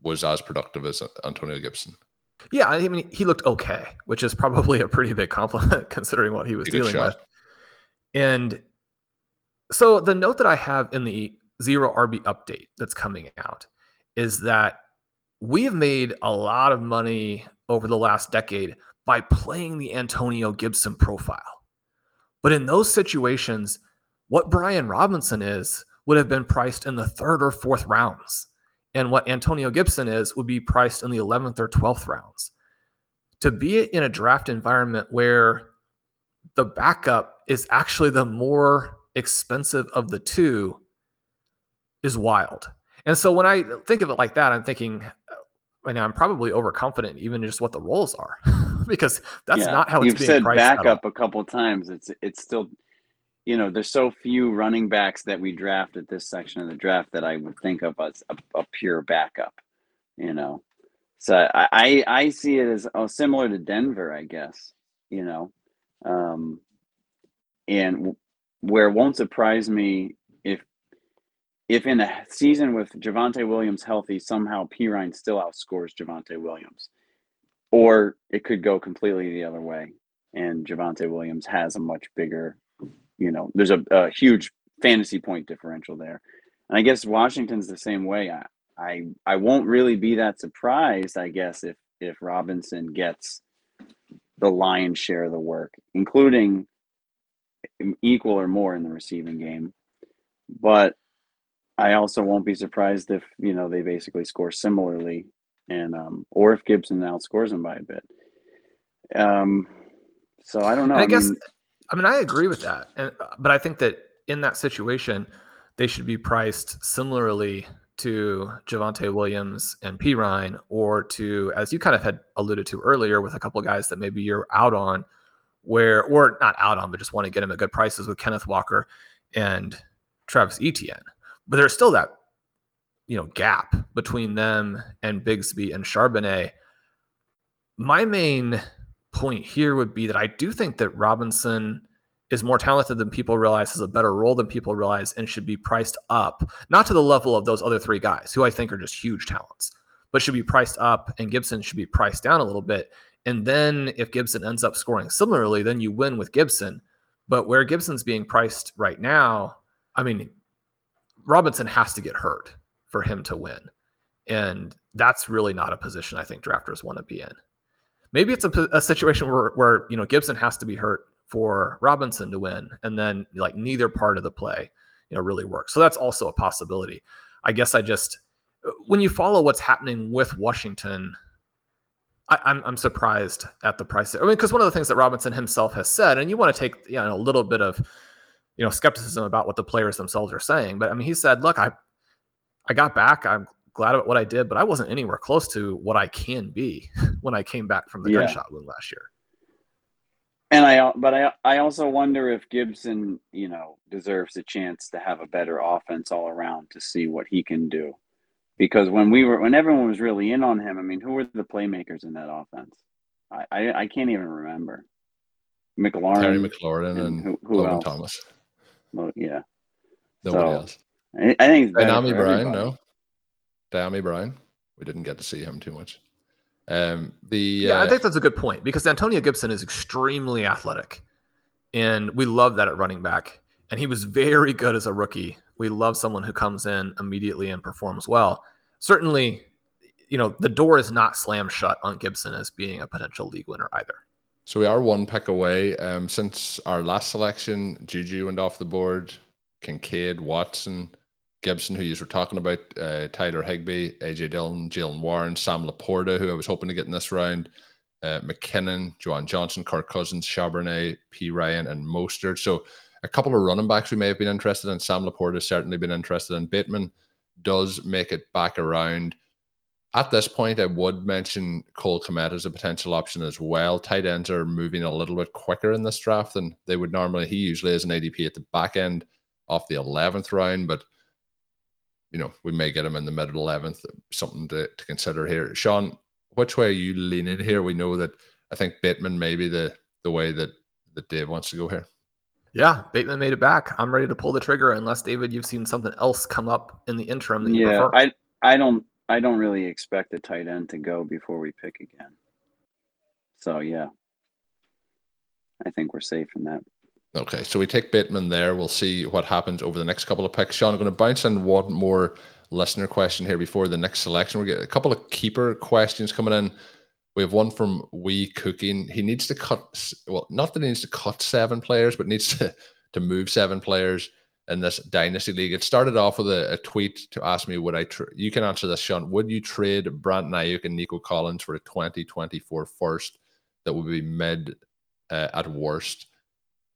was as productive as Antonio Gibson. Yeah, I mean, he looked okay, which is probably a pretty big compliment considering what he was dealing shot. with. And so the note that I have in the zero RB update that's coming out is that we have made a lot of money over the last decade by playing the Antonio Gibson profile. But in those situations, what Brian Robinson is would have been priced in the third or fourth rounds. And what Antonio Gibson is would be priced in the 11th or 12th rounds. To be in a draft environment where the backup is actually the more expensive of the two is wild. And so when I think of it like that, I'm thinking, uh, right now I'm probably overconfident even just what the roles are because that's Yeah. not how it's you've being said priced backup a couple times. It's it's still, you know, there's so few running backs that we draft at this section of the draft that I would think of as a, a pure backup. You know, so I I, I see it as oh, similar to Denver, I guess. You know, um, and where it won't surprise me if if in a season with Javonte Williams healthy, somehow Perine still outscores Javonte Williams. Or it could go completely the other way. And Javonte Williams has a much bigger, you know, there's a, a huge fantasy point differential there. And I guess Washington's the same way. I, I I won't really be that surprised, I guess, if if Robinson gets the lion's share of the work, including equal or more in the receiving game. But I also won't be surprised if you know they basically score similarly, and um, or if Gibson outscores them by a bit. Um, so I don't know. And I guess mean, I mean I agree with that, and but I think that in that situation, they should be priced similarly to Javonte Williams and P Ryan, or to as you kind of had alluded to earlier with a couple guys that maybe you're out on, where or not out on, but just want to get them at good prices with Kenneth Walker and Travis Etienne. But there's still that you know gap between them and Bigsby and Charbonnet. My main point here would be that I do think that Robinson is more talented than people realize, has a better role than people realize, and should be priced up, not to the level of those other three guys who I think are just huge talents, but should be priced up, and Gibson should be priced down a little bit. And then if Gibson ends up scoring similarly, then you win with Gibson. But where Gibson's being priced right now, I mean, Robinson has to get hurt for him to win. And that's really not a position I think drafters want to be in. Maybe it's a, a situation where, where, you know, Gibson has to be hurt for Robinson to win. And then like neither part of the play, you know, really works. So that's also a possibility. I guess I just, when you follow what's happening with Washington, I, am I'm, I'm surprised at the price. I mean, because one of the things that Robinson himself has said, and you want to take you know a little bit of you know skepticism about what the players themselves are saying, but I mean, he said, "Look, I I got back. I'm glad about what I did, but I wasn't anywhere close to what I can be when I came back from the yeah. gunshot wound last year." And I, but I, I also wonder if Gibson, you know, deserves a chance to have a better offense all around to see what he can do because when we were when everyone was really in on him, I mean, who were the playmakers in that offense? I I, I can't even remember. McLaurin, Terry McLaurin, and, and who, who else? Thomas. Well, yeah. Nobody so, else. I, I think Dyami Brown, no. Dyami Brown. We didn't get to see him too much. Um, the yeah, uh, I think that's a good point because Antonio Gibson is extremely athletic, and we love that at running back. And he was very good as a rookie we love someone who comes in immediately and performs well. Certainly, you know, the door is not slammed shut on Gibson as being a potential league winner either. So we are one pick away. Um, since our last selection, Juju went off the board, Kincaid, Watson, Gibson, who you were talking about, uh, Tyler Higbee, AJ Dillon, Jaylen Warren, Sam LaPorta, who I was hoping to get in this round, uh, McKinnon, Joanne Johnson, Kirk Cousins, Charbonnet, Ryan, and Mostert. So a couple of running backs we may have been interested in. Sam LaPorta has certainly been interested in. Bateman does make it back around. At this point, I would mention Cole Kmet as a potential option as well. Tight ends are moving a little bit quicker in this draft than they would normally. He usually is an ADP at the back end off the 11th round, but you know, we may get him in the middle 11th. Something to, to consider here. Shawn, which way are you leaning here? We know that I think Bateman may be the, the way that, that Dave wants to go here. Yeah, Bateman made it back. I'm ready to pull the trigger unless David, you've seen something else come up in the interim. That you prefer. Yeah, I I don't I don't really expect a tight end to go before we pick again. So yeah, I think we're safe in that. Okay, so we take Bateman there. We'll see what happens over the next couple of picks. Shawn, I'm going to bounce in one more listener question here before the next selection. We get a couple of keeper questions coming in. We have one from Wee Cooking. He needs to cut, well, not that he needs to cut seven players, but needs to, to move seven players in this dynasty league. It started off with a, a tweet to ask me, would I, tra- you can answer this, Shawn, would you trade Brandon Aiyuk and Nico Collins for a 2024 first that would be mid uh, at worst?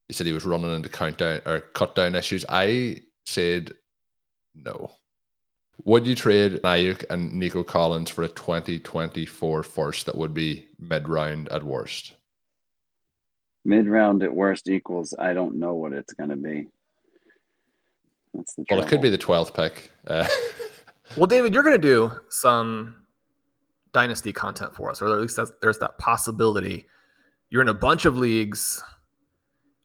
He said he was running into countdown or cut down issues. I said no. Would you trade Aiyuk and Nico Collins for a 2024 first that would be mid round at worst? Mid round at worst equals I don't know what it's going to be. That's the well, it could be the 12th pick. Uh, well, David, you're going to do some dynasty content for us, or at least there's that possibility. You're in a bunch of leagues.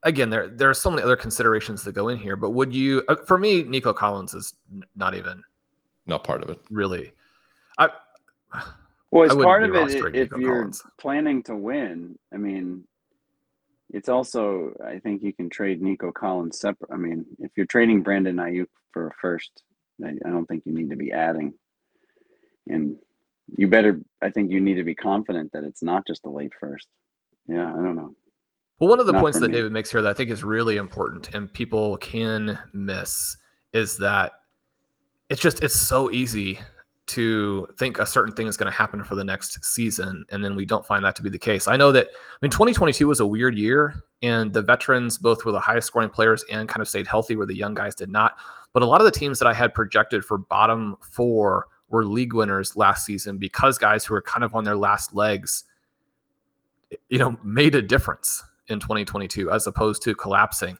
Again, there there are so many other considerations that go in here, but would you? Uh, for me, Nico Collins is not even not part of it. Really, I. Well, it's part of it if you're Collins. planning to win. I mean, it's also I think you can trade Nico Collins separate. I mean, if you're trading Brandon Aiyuk for a first, I, I don't think you need to be adding. And you better. I think you need to be confident that it's not just a late first. Yeah, I don't know. Well, one of the not points that me. David makes here that I think is really important and people can miss is that it's just it's so easy to think a certain thing is going to happen for the next season and then we don't find that to be the case. I know that I mean 2022 was a weird year and the veterans both were the highest scoring players and kind of stayed healthy where the young guys did not. But a lot of the teams that I had projected for bottom 4 were league winners last season because guys who were kind of on their last legs you know made a difference in 2022 as opposed to collapsing.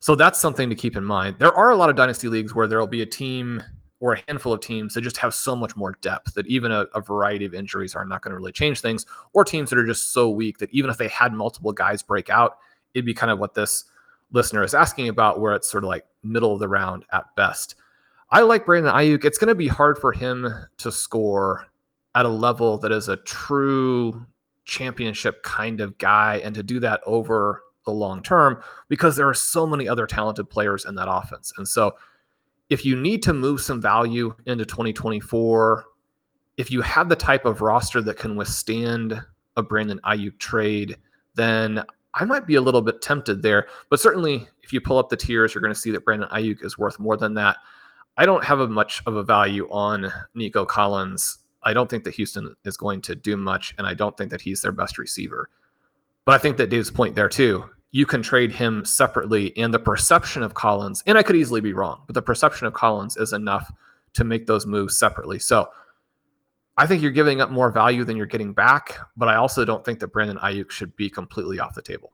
So that's something to keep in mind. There are a lot of dynasty leagues where there'll be a team or a handful of teams that just have so much more depth that even a, a variety of injuries are not going to really change things, or teams that are just so weak that even if they had multiple guys break out, it'd be kind of what this listener is asking about, where it's sort of like middle of the round at best. I like Brandon Aiyuk. It's going to be hard for him to score at a level that is a true championship kind of guy and to do that over the long term because there are so many other talented players in that offense. And so if you need to move some value into 2024, if you have the type of roster that can withstand a Brandon Aiyuk trade, then I might be a little bit tempted there. But certainly, if you pull up the tiers, you're going to see that Brandon Aiyuk is worth more than that. I don't have a much of a value on Nico Collins. I don't think that Houston is going to do much, and I don't think that he's their best receiver. But I think that Dave's point there too you can trade him separately. And the perception of Collins, and I could easily be wrong, but the perception of Collins is enough to make those moves separately. So I think you're giving up more value than you're getting back, but I also don't think that Brandon Aiyuk should be completely off the table.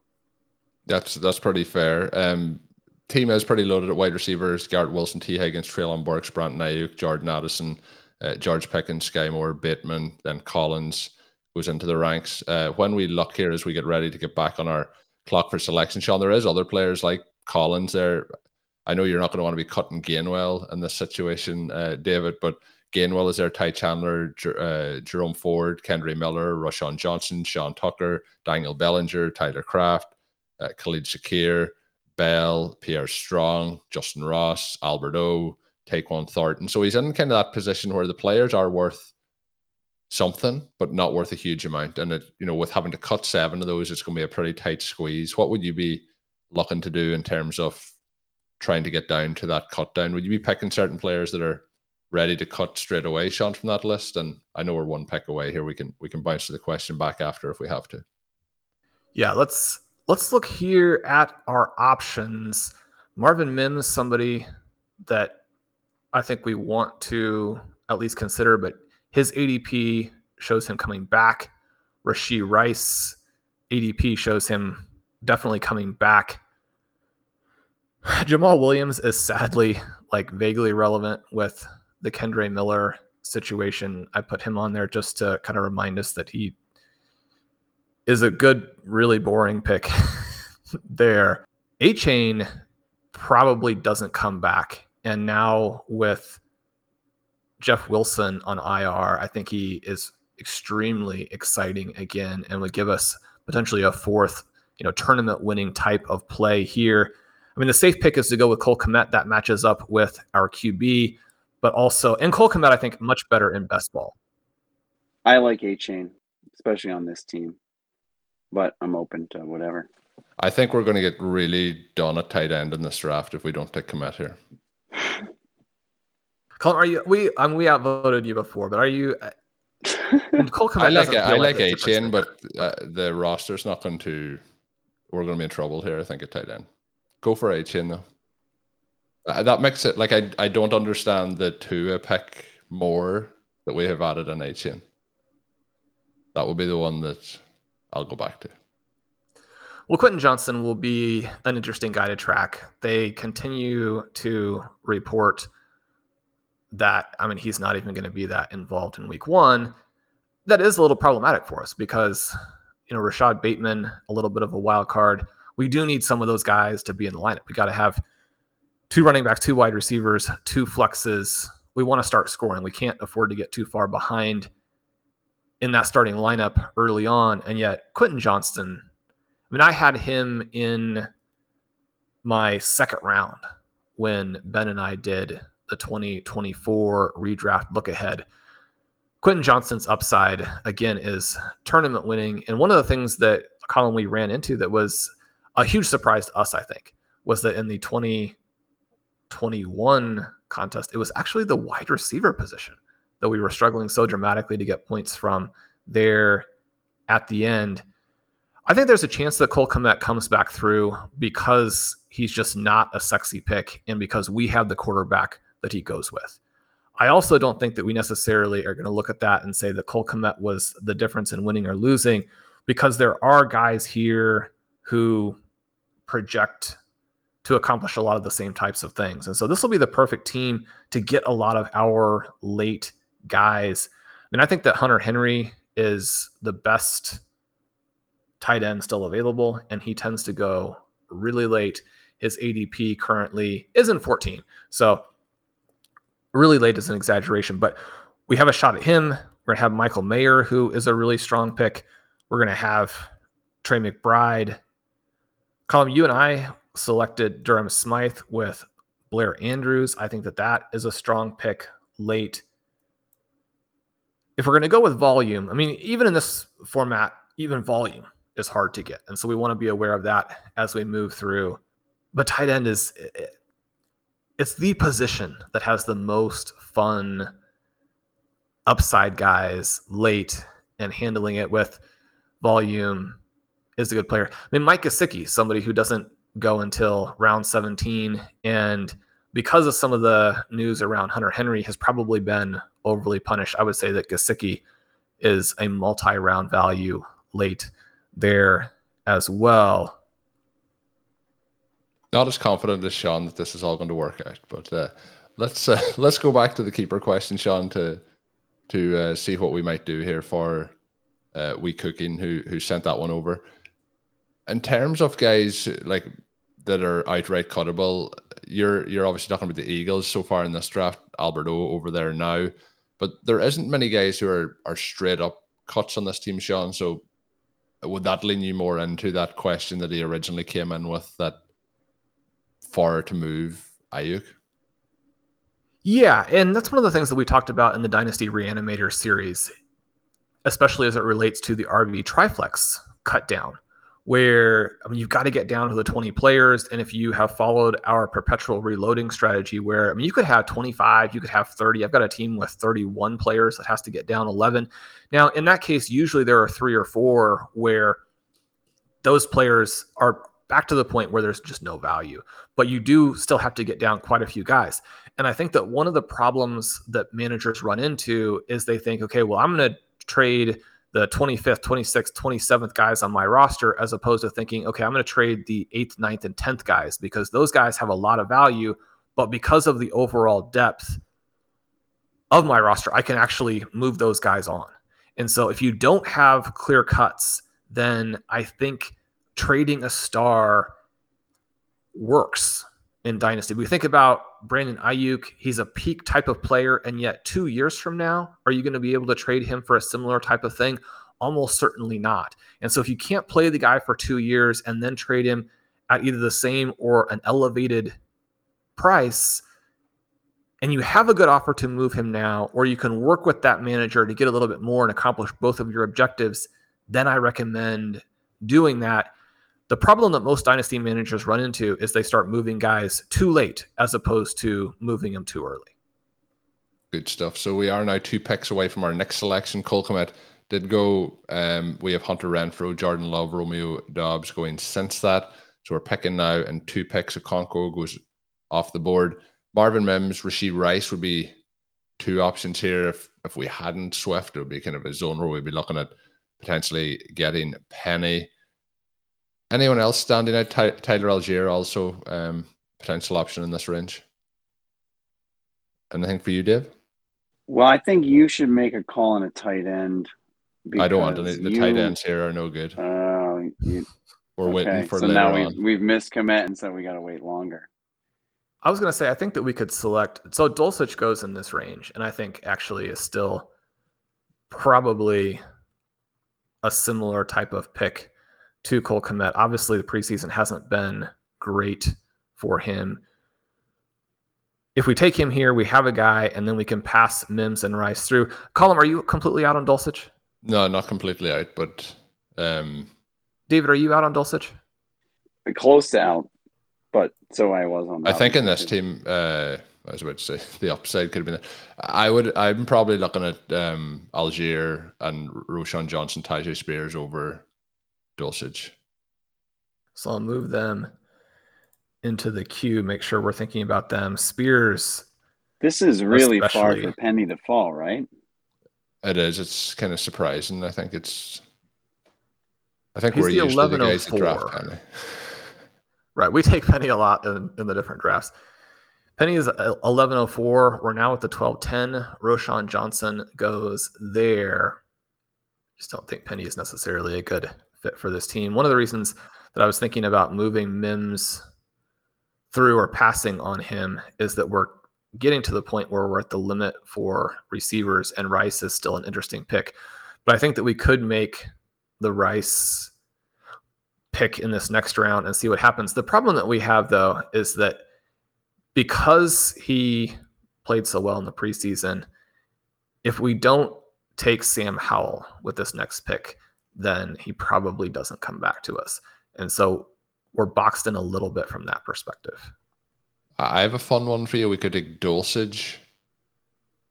That's that's pretty fair. Um, team is pretty loaded at wide receivers: Garrett Wilson, Tee Higgins, Treylon Burks, Brandon Aiyuk, Jordan Addison, uh, George Pickens, Skyy Moore, Bateman, then Collins goes into the ranks. Uh, when we look here as we get ready to get back on our clock for selection, Shawn, there is other players like Collins there. I know you're not going to want to be cutting Gainwell in this situation, uh, David, but Gainwell is there, Ty Chandler, uh, Jerome Ford, Kendre Miller, Roschon Johnson, Sean Tucker, Daniel Bellinger, Tyler Kroft, uh, Khalil Shakir, Bell, Pierre Strong, Justin Ross, Albert O, Tyquan Thornton. So he's in kind of that position where the players are worth something, but not worth a huge amount. And it, you know, with having to cut seven of those, it's going to be a pretty tight squeeze. What would you be looking to do in terms of trying to get down to that cut down? Would you be picking certain players that are ready to cut straight away, Shawn, from that list? And I know we're one pick away here. We can we can bounce to the question back after if we have to. Yeah, let's let's look here at our options. Marvin Mims, somebody that I think we want to at least consider, but his ADP shows him coming back. Rashee Rice ADP shows him definitely coming back. Jamaal Williams is sadly like vaguely relevant with the Kendre Miller situation. I put him on there just to kind of remind us that he is a good, really boring pick there. Achane probably doesn't come back. And now with Jeff Wilson on IR, I think he is extremely exciting again and would give us potentially a fourth, you know, tournament winning type of play here. I mean, the safe pick is to go with Cole Kmet. That matches up with our QB, but also, and Cole Kmet, I think, much better in best ball. I like Achane, especially on this team, but I'm open to whatever. I think we're going to get really done at tight end in this draft if we don't take Kmet here. Colm, are you? We I mean, we outvoted you before, but are you? Uh, Cole I like I like Achane, but uh, the roster's not going to. We're going to be in trouble here. I think at tight end. Go for Achane though. Uh, that makes it like I I don't understand the Tua pick more that we have added an Achane. That will be the one that I'll go back to. Well, Quentin Johnston will be an interesting guy to track. They continue to report that I mean he's not even going to be that involved in week one. That is a little problematic for us because you know Rashod Bateman, a little bit of a wild card. We do need some of those guys to be in the lineup. We got to have two running backs, two wide receivers, two flexes. We want to start scoring. We can't afford to get too far behind in that starting lineup early on. And yet, Quentin Johnston, mean, I had him in my second round when Ben and I did the 2024 redraft look ahead. Quentin Johnston's upside, again, is tournament winning. And one of the things that Colm we ran into that was a huge surprise to us, I think, was that in the 2021 contest, it was actually the wide receiver position that we were struggling so dramatically to get points from there at the end. I think there's a chance that Cole Kmet comes back through because he's just not a sexy pick and because we have the quarterback that he goes with. I also don't think that we necessarily are going to look at that and say that Cole Kmet was the difference in winning or losing because there are guys here who project to accomplish a lot of the same types of things. And so this will be the perfect team to get a lot of our late guys. I mean, I think that Hunter Henry is the best tight end still available, and he tends to go really late. His ADP currently is in 14. So really late is an exaggeration, but we have a shot at him. We're going to have Michael Mayer, who is a really strong pick. We're going to have Trey McBride. Colm, you and I selected Durham Smythe with Blair Andrews. I think that that is a strong pick late. If we're going to go with volume, I mean, even in this format, even volume is hard to get. And so we want to be aware of that as we move through. But tight end is it's the position that has the most fun upside guys late and handling it with volume is a good player. I mean, Mike Gesicki, somebody who doesn't go until round 17. And because of some of the news around Hunter Henry has probably been overly punished, I would say that Gesicki is a multi round value late there as well. Not as confident as Shawn that this is all going to work out, but uh, let's uh, let's go back to the keeper question, Shawn, to to uh, see what we might do here for uh, we cooking who who sent that one over. In terms of guys like that are outright cuttable, you're you're obviously talking about the Eagles so far in this draft. Alberto over there now, but there isn't many guys who are are straight up cuts on this team, Shawn. So would that lean you more into that question that he originally came in with that far to move Aiyuk? Yeah, and that's one of the things that we talked about in the Dynasty Reanimator series, especially as it relates to the RB Triflex cut down, where I mean you've got to get down to the 20 players. And if you have followed our perpetual reloading strategy, where I mean you could have 25, you could have 30. I've got a team with 31 players that has to get down 11. Now, in that case, usually there are three or four where those players are back to the point where there's just no value. But you do still have to get down quite a few guys. And I think that one of the problems that managers run into is they think, okay, well, I'm going to trade the 25th, 26th, 27th guys on my roster, as opposed to thinking, okay, I'm going to trade the 8th, 9th, and 10th guys because those guys have a lot of value. But because of the overall depth of my roster, I can actually move those guys on. And so if you don't have clear cuts, then I think trading a star works in Dynasty. We think about Brandon Aiyuk. he's a peak type of player, and yet two years from now, are you going to be able to trade him for a similar type of thing? Almost certainly not. And so if you can't play the guy for two years and then trade him at either the same or an elevated price, and you have a good offer to move him now, or you can work with that manager to get a little bit more and accomplish both of your objectives, then I recommend doing that. The problem that most dynasty managers run into is they start moving guys too late as opposed to moving them too early. Good stuff. So we are now two picks away from our next selection. Cole Kmet did go. Um, we have Hunter Renfrow, Jordan Love, Romeo Doubs going since that. So we're picking now, and two picks. Okonkwo goes off the board. Marvin Mims, Rashee Rice would be two options here. If if we hadn't Swift, it would be kind of a zone where we'd be looking at potentially getting Penny Anyone else standing out? Ty- Tyler Allgeier also um, potential option in this range. Anything for you, Dave? Well, I think you should make a call on a tight end. I don't want any. The you, tight ends here are no good. Uh, you, We're okay. waiting for so now we, we've missed Kmet and so we got to wait longer. I was going to say, I think that we could select. So Dulcich goes in this range, and I think actually is still probably a similar type of pick to Cole Kmet. Obviously, the preseason hasn't been great for him. If we take him here, we have a guy, and then we can pass Mims and Rice through. Colm, are you completely out on Dulcich? No, not completely out, but um... David, are you out on Dulcich? Close to out, but so I was on. I think in this team, uh, I was about to say the upside could have been. There. I would. I'm probably looking at um, Allgeier and Roschon Johnson, Tyjae Spears over Dulcich. So I'll move them into the queue, make sure we're thinking about them. Spears. This is really far for Penny to fall, right? It is. It's kind of surprising. I think it's. I think He's we're the usually the guys that draft oh Penny. Right. We take Penny a lot in, in the different drafts. Penny is uh, 1104. We're now at the 1210. Roschon Johnson goes there. Just don't think Penny is necessarily a good fit for this team. One of the reasons that I was thinking about moving Mims through or passing on him is that we're getting to the point where we're at the limit for receivers, and Rice is still an interesting pick. But I think that we could make the Rice pick in this next round and see what happens. The problem that we have though is that because he played so well in the preseason, if we don't take Sam Howell with this next pick, then he probably doesn't come back to us. And so we're boxed in a little bit from that perspective. I have a fun one for you. We could take Dulcich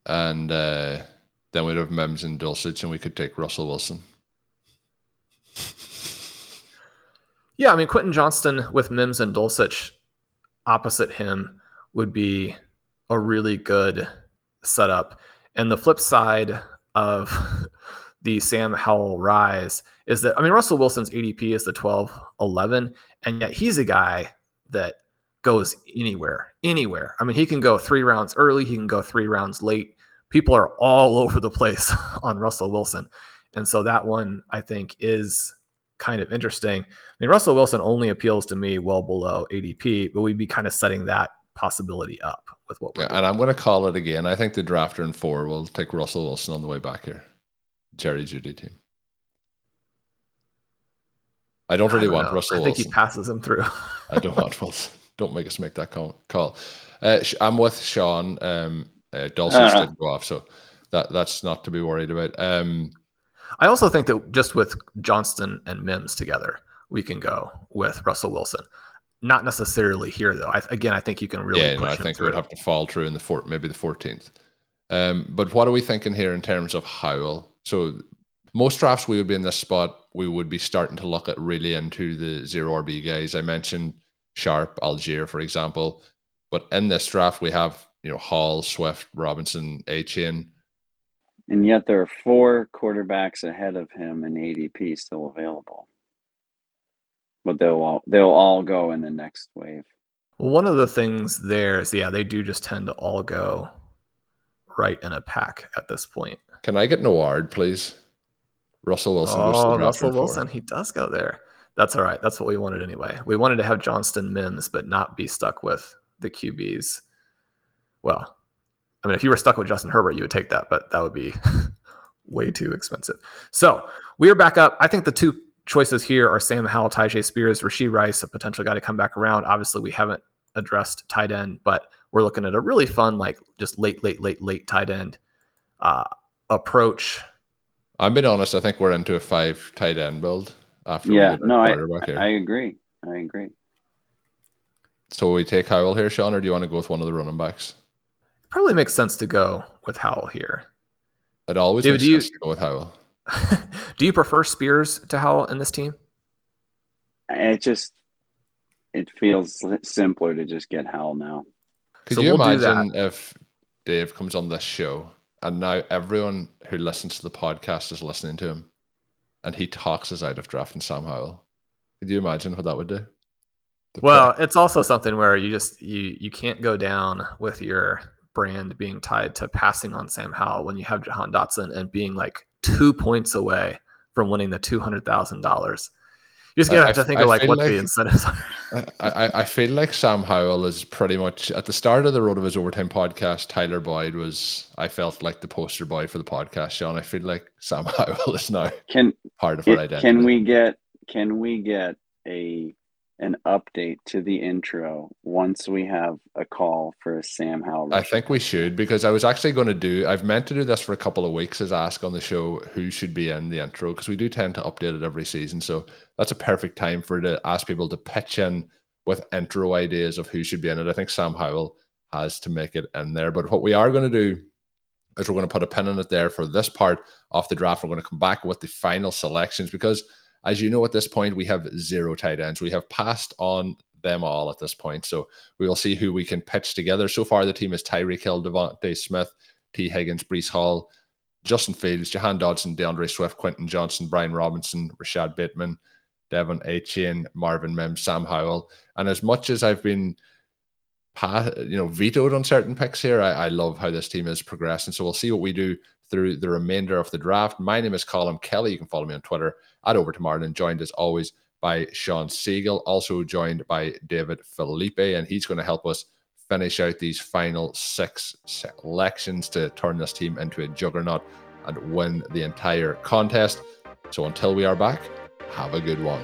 and uh, then we'd have Mims and Dulcich and we could take Russell Wilson. Yeah, I mean Quentin Johnston with Mims and Dulcich opposite him would be a really good setup. And the flip side of the Sam Howell rise is that I mean Russell Wilson's ADP is the 12 11 and yet he's a guy that goes anywhere anywhere. I mean he can go 3 rounds early, he can go 3 rounds late. People are all over the place on Russell Wilson. And so that one I think is kind of interesting. I mean, Russell Wilson only appeals to me well below ADP, but we'd be kind of setting that possibility up with what we're yeah, and I'm going to call it again. I think the drafter in four will take Russell Wilson on the way back here. Jerry Jeudy team. I don't really I don't want know. Russell I think Wilson. he passes him through. I don't want Wilson. Don't make us make that call. call. Uh, I'm with Shawn. Um, uh, Dulcich Uh-huh. didn't go off, so that that's not to be worried about. Um, I also think that just with Johnston and Mims together, we can go with Russell Wilson. Not necessarily here though. I, again, I think you can really yeah, push no, I him think it through. would have to fall through in the fourth, maybe the fourteenth. Um, but what are we thinking here in terms of Howell? So most drafts we would be in this spot. We would be starting to look at really into the zero RB guys. I mentioned Sharp, Allgeier, for example. But in this draft, we have you know Hall, Swift, Robinson, A Chain. And yet there are four quarterbacks ahead of him in ADP still available. But they'll all they'll all go in the next wave. One of the things there is, yeah, they do just tend to all go right in a pack at this point. Can I get Noard, please? Russell Wilson. goes to the Oh, Russell four. Wilson, he does go there. That's all right. That's what we wanted anyway. We wanted to have Johnston Mims, but not be stuck with the QBs. Well, I mean, if you were stuck with Justin Herbert, you would take that, but that would be way too expensive. So we are back up. I think the two choices here are Sam Howell, Tyjae Spears, Rashee Rice, a potential guy to come back around. Obviously, we haven't addressed tight end, but we're looking at a really fun, like just late, late, late, late tight end uh, approach. I'm being honest. I think we're into a five tight end build after. Yeah, we get a no, I, here. I agree. I agree. so we take Howell here, Shawn, or do you want to go with one of the running backs? Probably makes sense to go with Howell here. It always David, makes do you- to go with Howell. Do you prefer Spears to Howell in this team? It just it feels simpler to just get Howell now. Could So you we'll imagine if Dave comes on this show and now everyone who listens to the podcast is listening to him and he talks us out of drafting Sam Howell? Could you imagine what that would do? The Well, it's also something where you just you you can't go down with your brand being tied to passing on Sam Howell when you have Jahan Dotson and being like two points away from winning the two hundred thousand dollars. You just I- gotta I have to think I of like what like- the incentives are. I, I, I feel like Sam Howell is pretty much at the start of the Road of His Overtime podcast. Tyler Boyd was, I felt like the poster boy for the podcast, Shawn. I feel like Sam Howell is now Can part of it, our it, identity. can we get can we get a an update to the intro once we have a call for a Sam Howell? I think we should because I was actually going to do. I've meant to do this for a couple of weeks. As ask on the show who should be in the intro because we do tend to update it every season. So that's a perfect time for to ask people to pitch in with intro ideas of who should be in it. I think Sam Howell has to make it in there. But what we are going to do is we're going to put a pin in it there for this part of the draft. We're going to come back with the final selections because, as you know, at this point we have zero tight ends. We have passed on them all at this point. So we will see who we can pitch together. So far, the team is Tyreek Hill, DeVonta Smith, Tee Higgins, Breece Hall, Justin Fields, Jahan Dotson, D'Andre Swift, Quentin Johnston, Brian Robinson, Rashod Bateman, De'Von Achane, Marvin Mims, Sam Howell. And as much as I've been you know, vetoed on certain picks here, I, I love how this team is progressing. So we'll see what we do through the remainder of the draft. My name is Colm Kelly. You can follow me on Twitter at Over to Martin, joined as always by Shawn Siegele, also joined by David Phillippi, and he's going to help us finish out these final six selections to turn this team into a juggernaut and win the entire contest. So until we are back, have a good one.